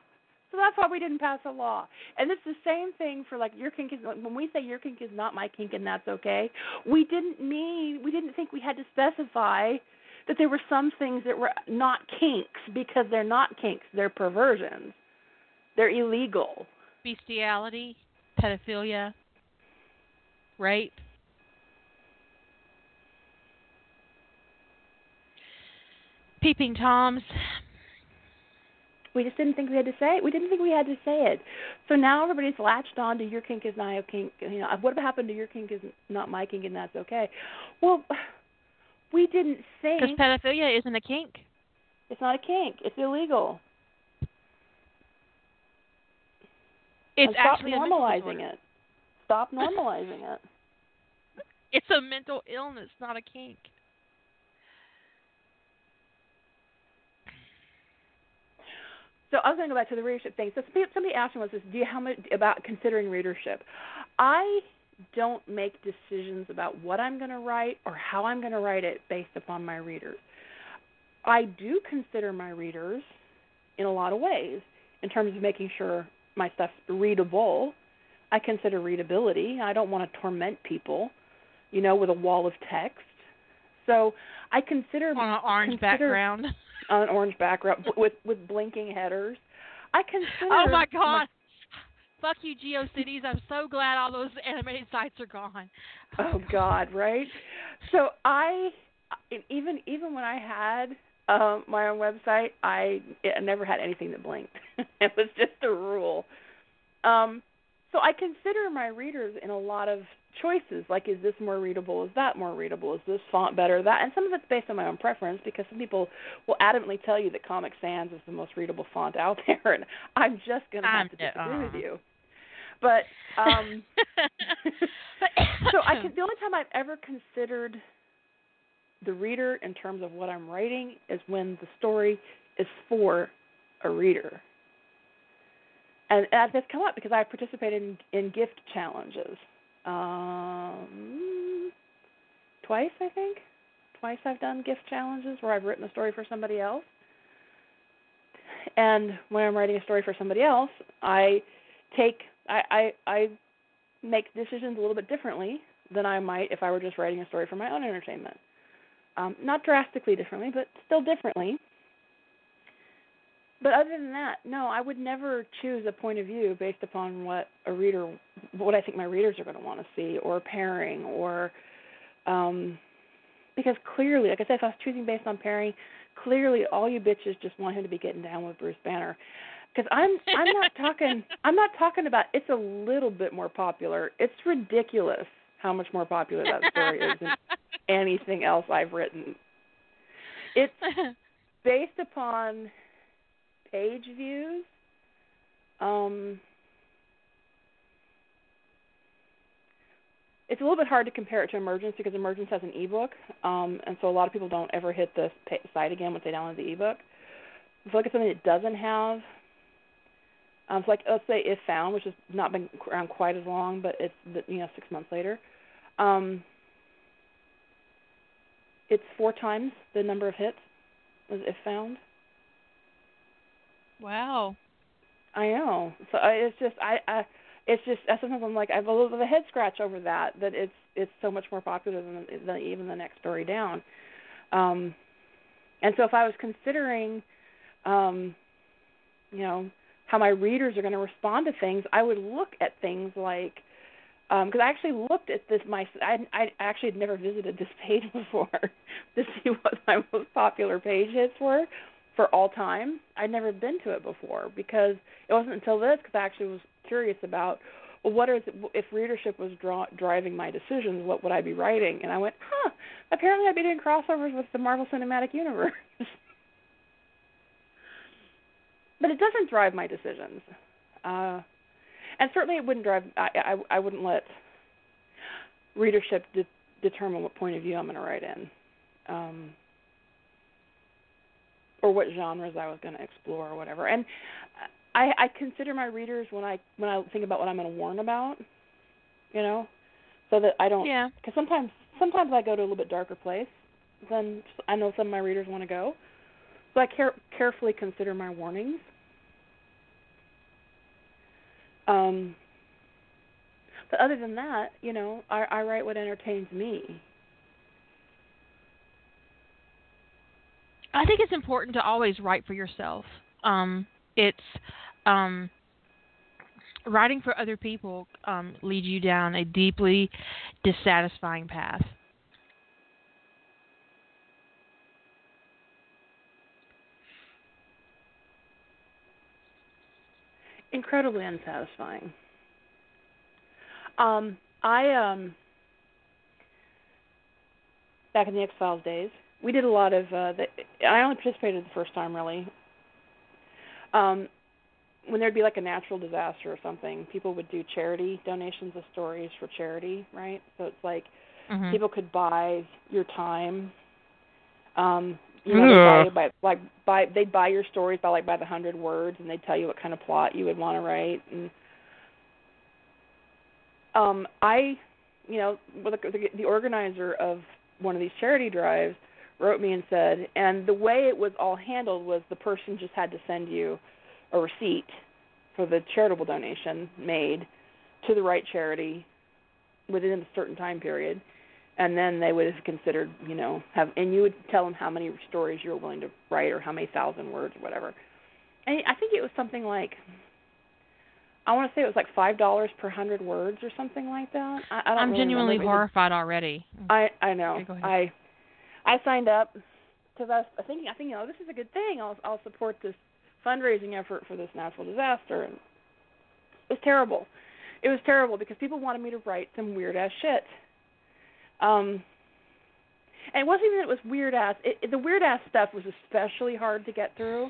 so that's why we didn't pass a law. And it's the same thing for like your kink is when we say your kink is not my kink and that's okay. We didn't mean we didn't think we had to specify that there were some things that were not kinks because they're not kinks. They're perversions. They're illegal. Bestiality, pedophilia, rape. Peeping toms. We just didn't think we had to say it. We didn't think we had to say it. So now everybody's latched on to your kink is not a kink. You know, what happened to your kink is not my kink, and that's okay. Well, we didn't Because pedophilia isn't a kink. it's not a kink. It's illegal. It's stop actually a mental normalizing it. Stop normalizing it. It's a mental illness, not a kink. So I was going to go back to the readership thing. So somebody, asked me was this: Do you how much about considering readership? I don't make decisions about what I'm going to write or how I'm going to write it based upon my readers. I do consider my readers in a lot of ways in terms of making sure my stuff's readable. I consider readability. I don't want to torment people, you know, with a wall of text. So I consider On an orange consider- background. on an orange background with with blinking headers. I consider. Oh my god. Fuck you, GeoCities. I'm so glad all those animated sites are gone. Oh God, right? So I, even even when I had um, my own website, I, I never had anything that blinked. it was just a rule. Um, so I consider my readers in a lot of choices. Like, is this more readable? Is that more readable? Is this font better? That, and some of it's based on my own preference because some people will adamantly tell you that Comic Sans is the most readable font out there, and I'm just going to have I'm- to disagree with uh-huh. you. But um, so I can, the only time I've ever considered the reader in terms of what I'm writing is when the story is for a reader. And that has come up because I've participated in, in gift challenges. Um, twice, I think. Twice I've done gift challenges where I've written a story for somebody else. And when I'm writing a story for somebody else, I take I, I I make decisions a little bit differently than I might if I were just writing a story for my own entertainment. Um, not drastically differently, but still differently. But other than that, no, I would never choose a point of view based upon what a reader, what I think my readers are going to want to see, or pairing, or um, because clearly, like I said, if I was choosing based on pairing, clearly all you bitches just want him to be getting down with Bruce Banner. Because I'm I'm not talking I'm not talking about it's a little bit more popular. It's ridiculous how much more popular that story is than anything else I've written. It's based upon page views. Um, it's a little bit hard to compare it to Emergence because Emergence has an ebook, um, and so a lot of people don't ever hit the site again once they download the ebook. If you look at something it doesn't have, um, so like let's say If Found, which has not been around quite as long, but it's you know six months later. Um, it's four times the number of hits as If Found. Wow. I know. So I, it's just I, I it's just sometimes I'm like I have a little bit of a head scratch over that that it's it's so much more popular than, than even the next story down. Um, and so if I was considering, um, you know, how my readers are going to respond to things, I would look at things like because um, I actually looked at this my I, I actually had never visited this page before to see what my most popular page hits were for all time. I'd never been to it before because it wasn't until this because I actually was curious about well, what is if readership was draw, driving my decisions? What would I be writing? And I went, huh. Apparently, I'd be doing crossovers with the Marvel Cinematic Universe. but it doesn't drive my decisions, uh, and certainly it wouldn't drive. I I, I wouldn't let readership de- determine what point of view I'm going to write in. Um, or what genres I was going to explore or whatever. And I, I consider my readers when I when I think about what I'm going to warn about, you know, so that I don't. Yeah. Because sometimes sometimes I go to a little bit darker place than I know some of my readers want to go. So I care, carefully consider my warnings. Um, but other than that, you know, I, I write what entertains me. I think it's important to always write for yourself. Um, it's um, writing for other people um, leads you down a deeply dissatisfying path. Incredibly unsatisfying. Um, I um, back in the X Files days, we did a lot of uh the, I only participated the first time really. Um when there'd be like a natural disaster or something, people would do charity donations of stories for charity, right? So it's like mm-hmm. people could buy your time. Um you know, yeah. they'd buy, like buy they'd buy your stories by like by the hundred words and they'd tell you what kind of plot you would want to write and um I you know the, the, the organizer of one of these charity drives wrote me and said, and the way it was all handled was the person just had to send you a receipt for the charitable donation made to the right charity within a certain time period, and then they would have considered, you know, have and you would tell them how many stories you were willing to write or how many thousand words or whatever. And I think it was something like I want to say it was like five dollars per hundred words or something like that. I, I don't I'm really genuinely horrified already. I I know. Okay, I I signed up because I was thinking, I think, you know, this is a good thing. I'll I'll support this fundraising effort for this natural disaster, and it was terrible. It was terrible because people wanted me to write some weird ass shit. Um, and it wasn't even that it was weird ass. It, it, the weird ass stuff was especially hard to get through.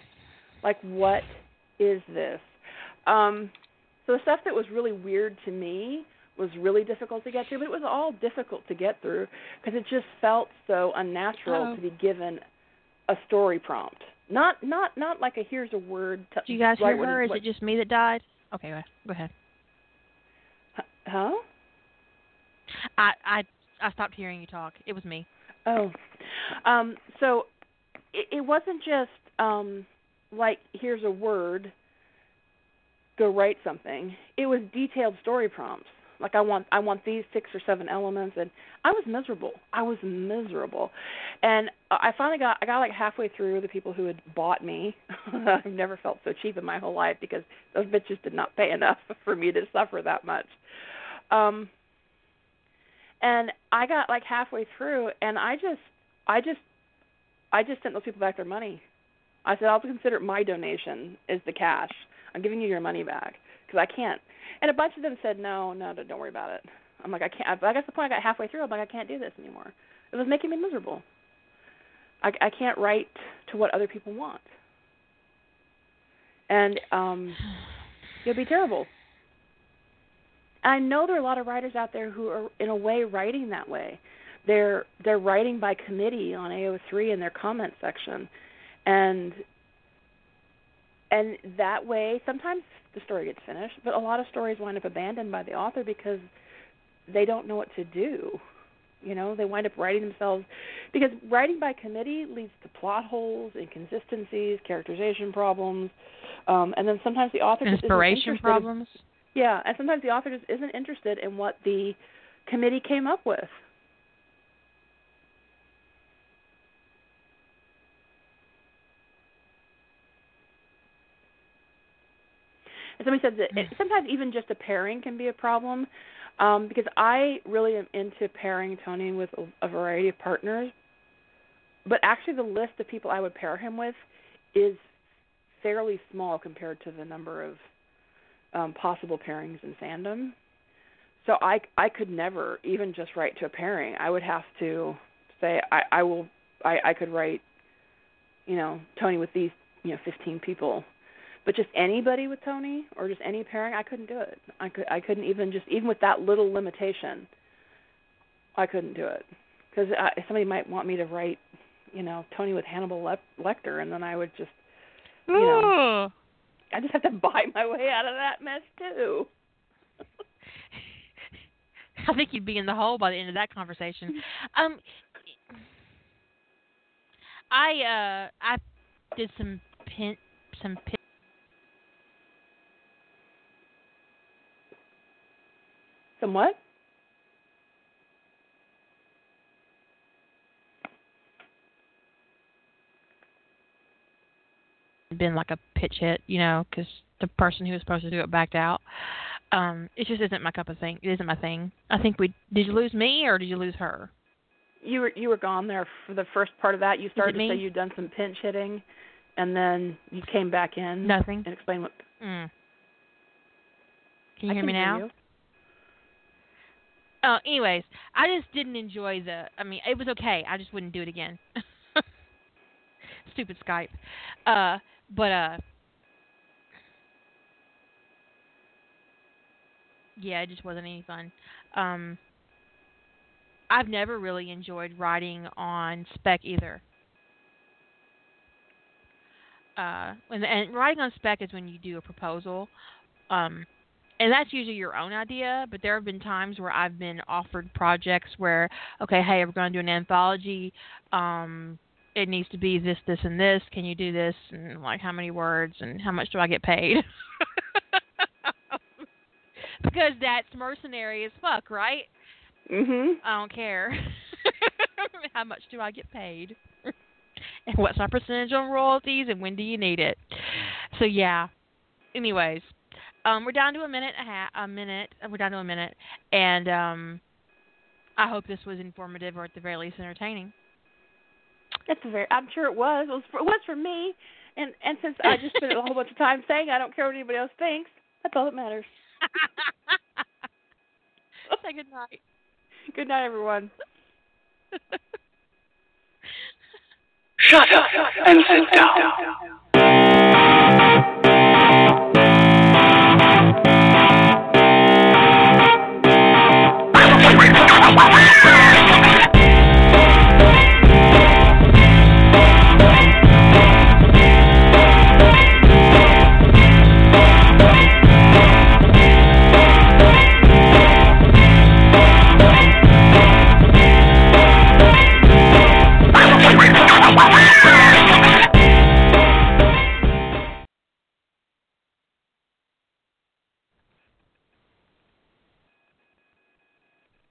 Like, what is this? Um, so the stuff that was really weird to me was really difficult to get through, but it was all difficult to get through because it just felt so unnatural oh. to be given a story prompt. Not not not like a here's a word. T- Do you guys hear her? Is it just me that died? Okay, go ahead. Huh? I I I stopped hearing you talk. It was me. Oh, um, so it, it wasn't just um, like here's a word. Go write something. It was detailed story prompts like I want I want these six or seven elements and I was miserable. I was miserable. And I finally got I got like halfway through the people who had bought me. I've never felt so cheap in my whole life because those bitches did not pay enough for me to suffer that much. Um and I got like halfway through and I just I just I just sent those people back their money. I said I'll consider my donation is the cash. I'm giving you your money back because I can't. And a bunch of them said no, no, don't worry about it. I'm like I can't. I guess the point I got halfway through. I'm like I can't do this anymore. It was making me miserable. I, I can't write to what other people want, and um, it'll be terrible. And I know there are a lot of writers out there who are in a way writing that way. They're they're writing by committee on AO3 in their comment section, and and that way sometimes the story gets finished, but a lot of stories wind up abandoned by the author because they don't know what to do. You know, they wind up writing themselves because writing by committee leads to plot holes, inconsistencies, characterization problems, um, and then sometimes the author just. inspiration problems. In, yeah, and sometimes the author just isn't interested in what the committee came up with. And somebody said that it, sometimes even just a pairing can be a problem um, because I really am into pairing Tony with a, a variety of partners. But actually, the list of people I would pair him with is fairly small compared to the number of um, possible pairings in fandom. So I I could never even just write to a pairing. I would have to say I I will I I could write you know Tony with these you know 15 people but just anybody with Tony or just any pairing, I couldn't do it. I could I couldn't even just even with that little limitation, I couldn't do it because somebody might want me to write, you know, Tony with Hannibal Le- Lecter, and then I would just, you know, I just have to buy my way out of that mess too. I think you'd be in the hole by the end of that conversation. Um, I uh I did some pin some pin Somewhat. Been like a pitch hit, you know, because the person who was supposed to do it backed out. Um, it just isn't my cup of thing. It isn't my thing. I think we did. You lose me or did you lose her? You were you were gone there for the first part of that. You started to say you'd done some pinch hitting, and then you came back in. Nothing. And explain what. Mm. Can you I hear can me now? Uh, anyways, I just didn't enjoy the. I mean, it was okay. I just wouldn't do it again. Stupid Skype. Uh, but uh, yeah, it just wasn't any fun. Um, I've never really enjoyed writing on spec either. Uh, and, and writing on spec is when you do a proposal. Um, and that's usually your own idea but there have been times where i've been offered projects where okay hey we're going to do an anthology um it needs to be this this and this can you do this and like how many words and how much do i get paid? Because that's mercenary as fuck right? Mm-hmm. i don't care. How much do i get paid? And what's my percentage on royalties and when do you need it? So yeah. Anyways um, we're down to a minute a half. A minute. We're down to a minute, and um, I hope this was informative or at the very least entertaining. That's very. I'm sure it was. It was for, it was for me, and and since I just spent a whole bunch of time saying I don't care what anybody else thinks, that's all that matters. Say good night. Good night, everyone. Shut up and sit down. fire.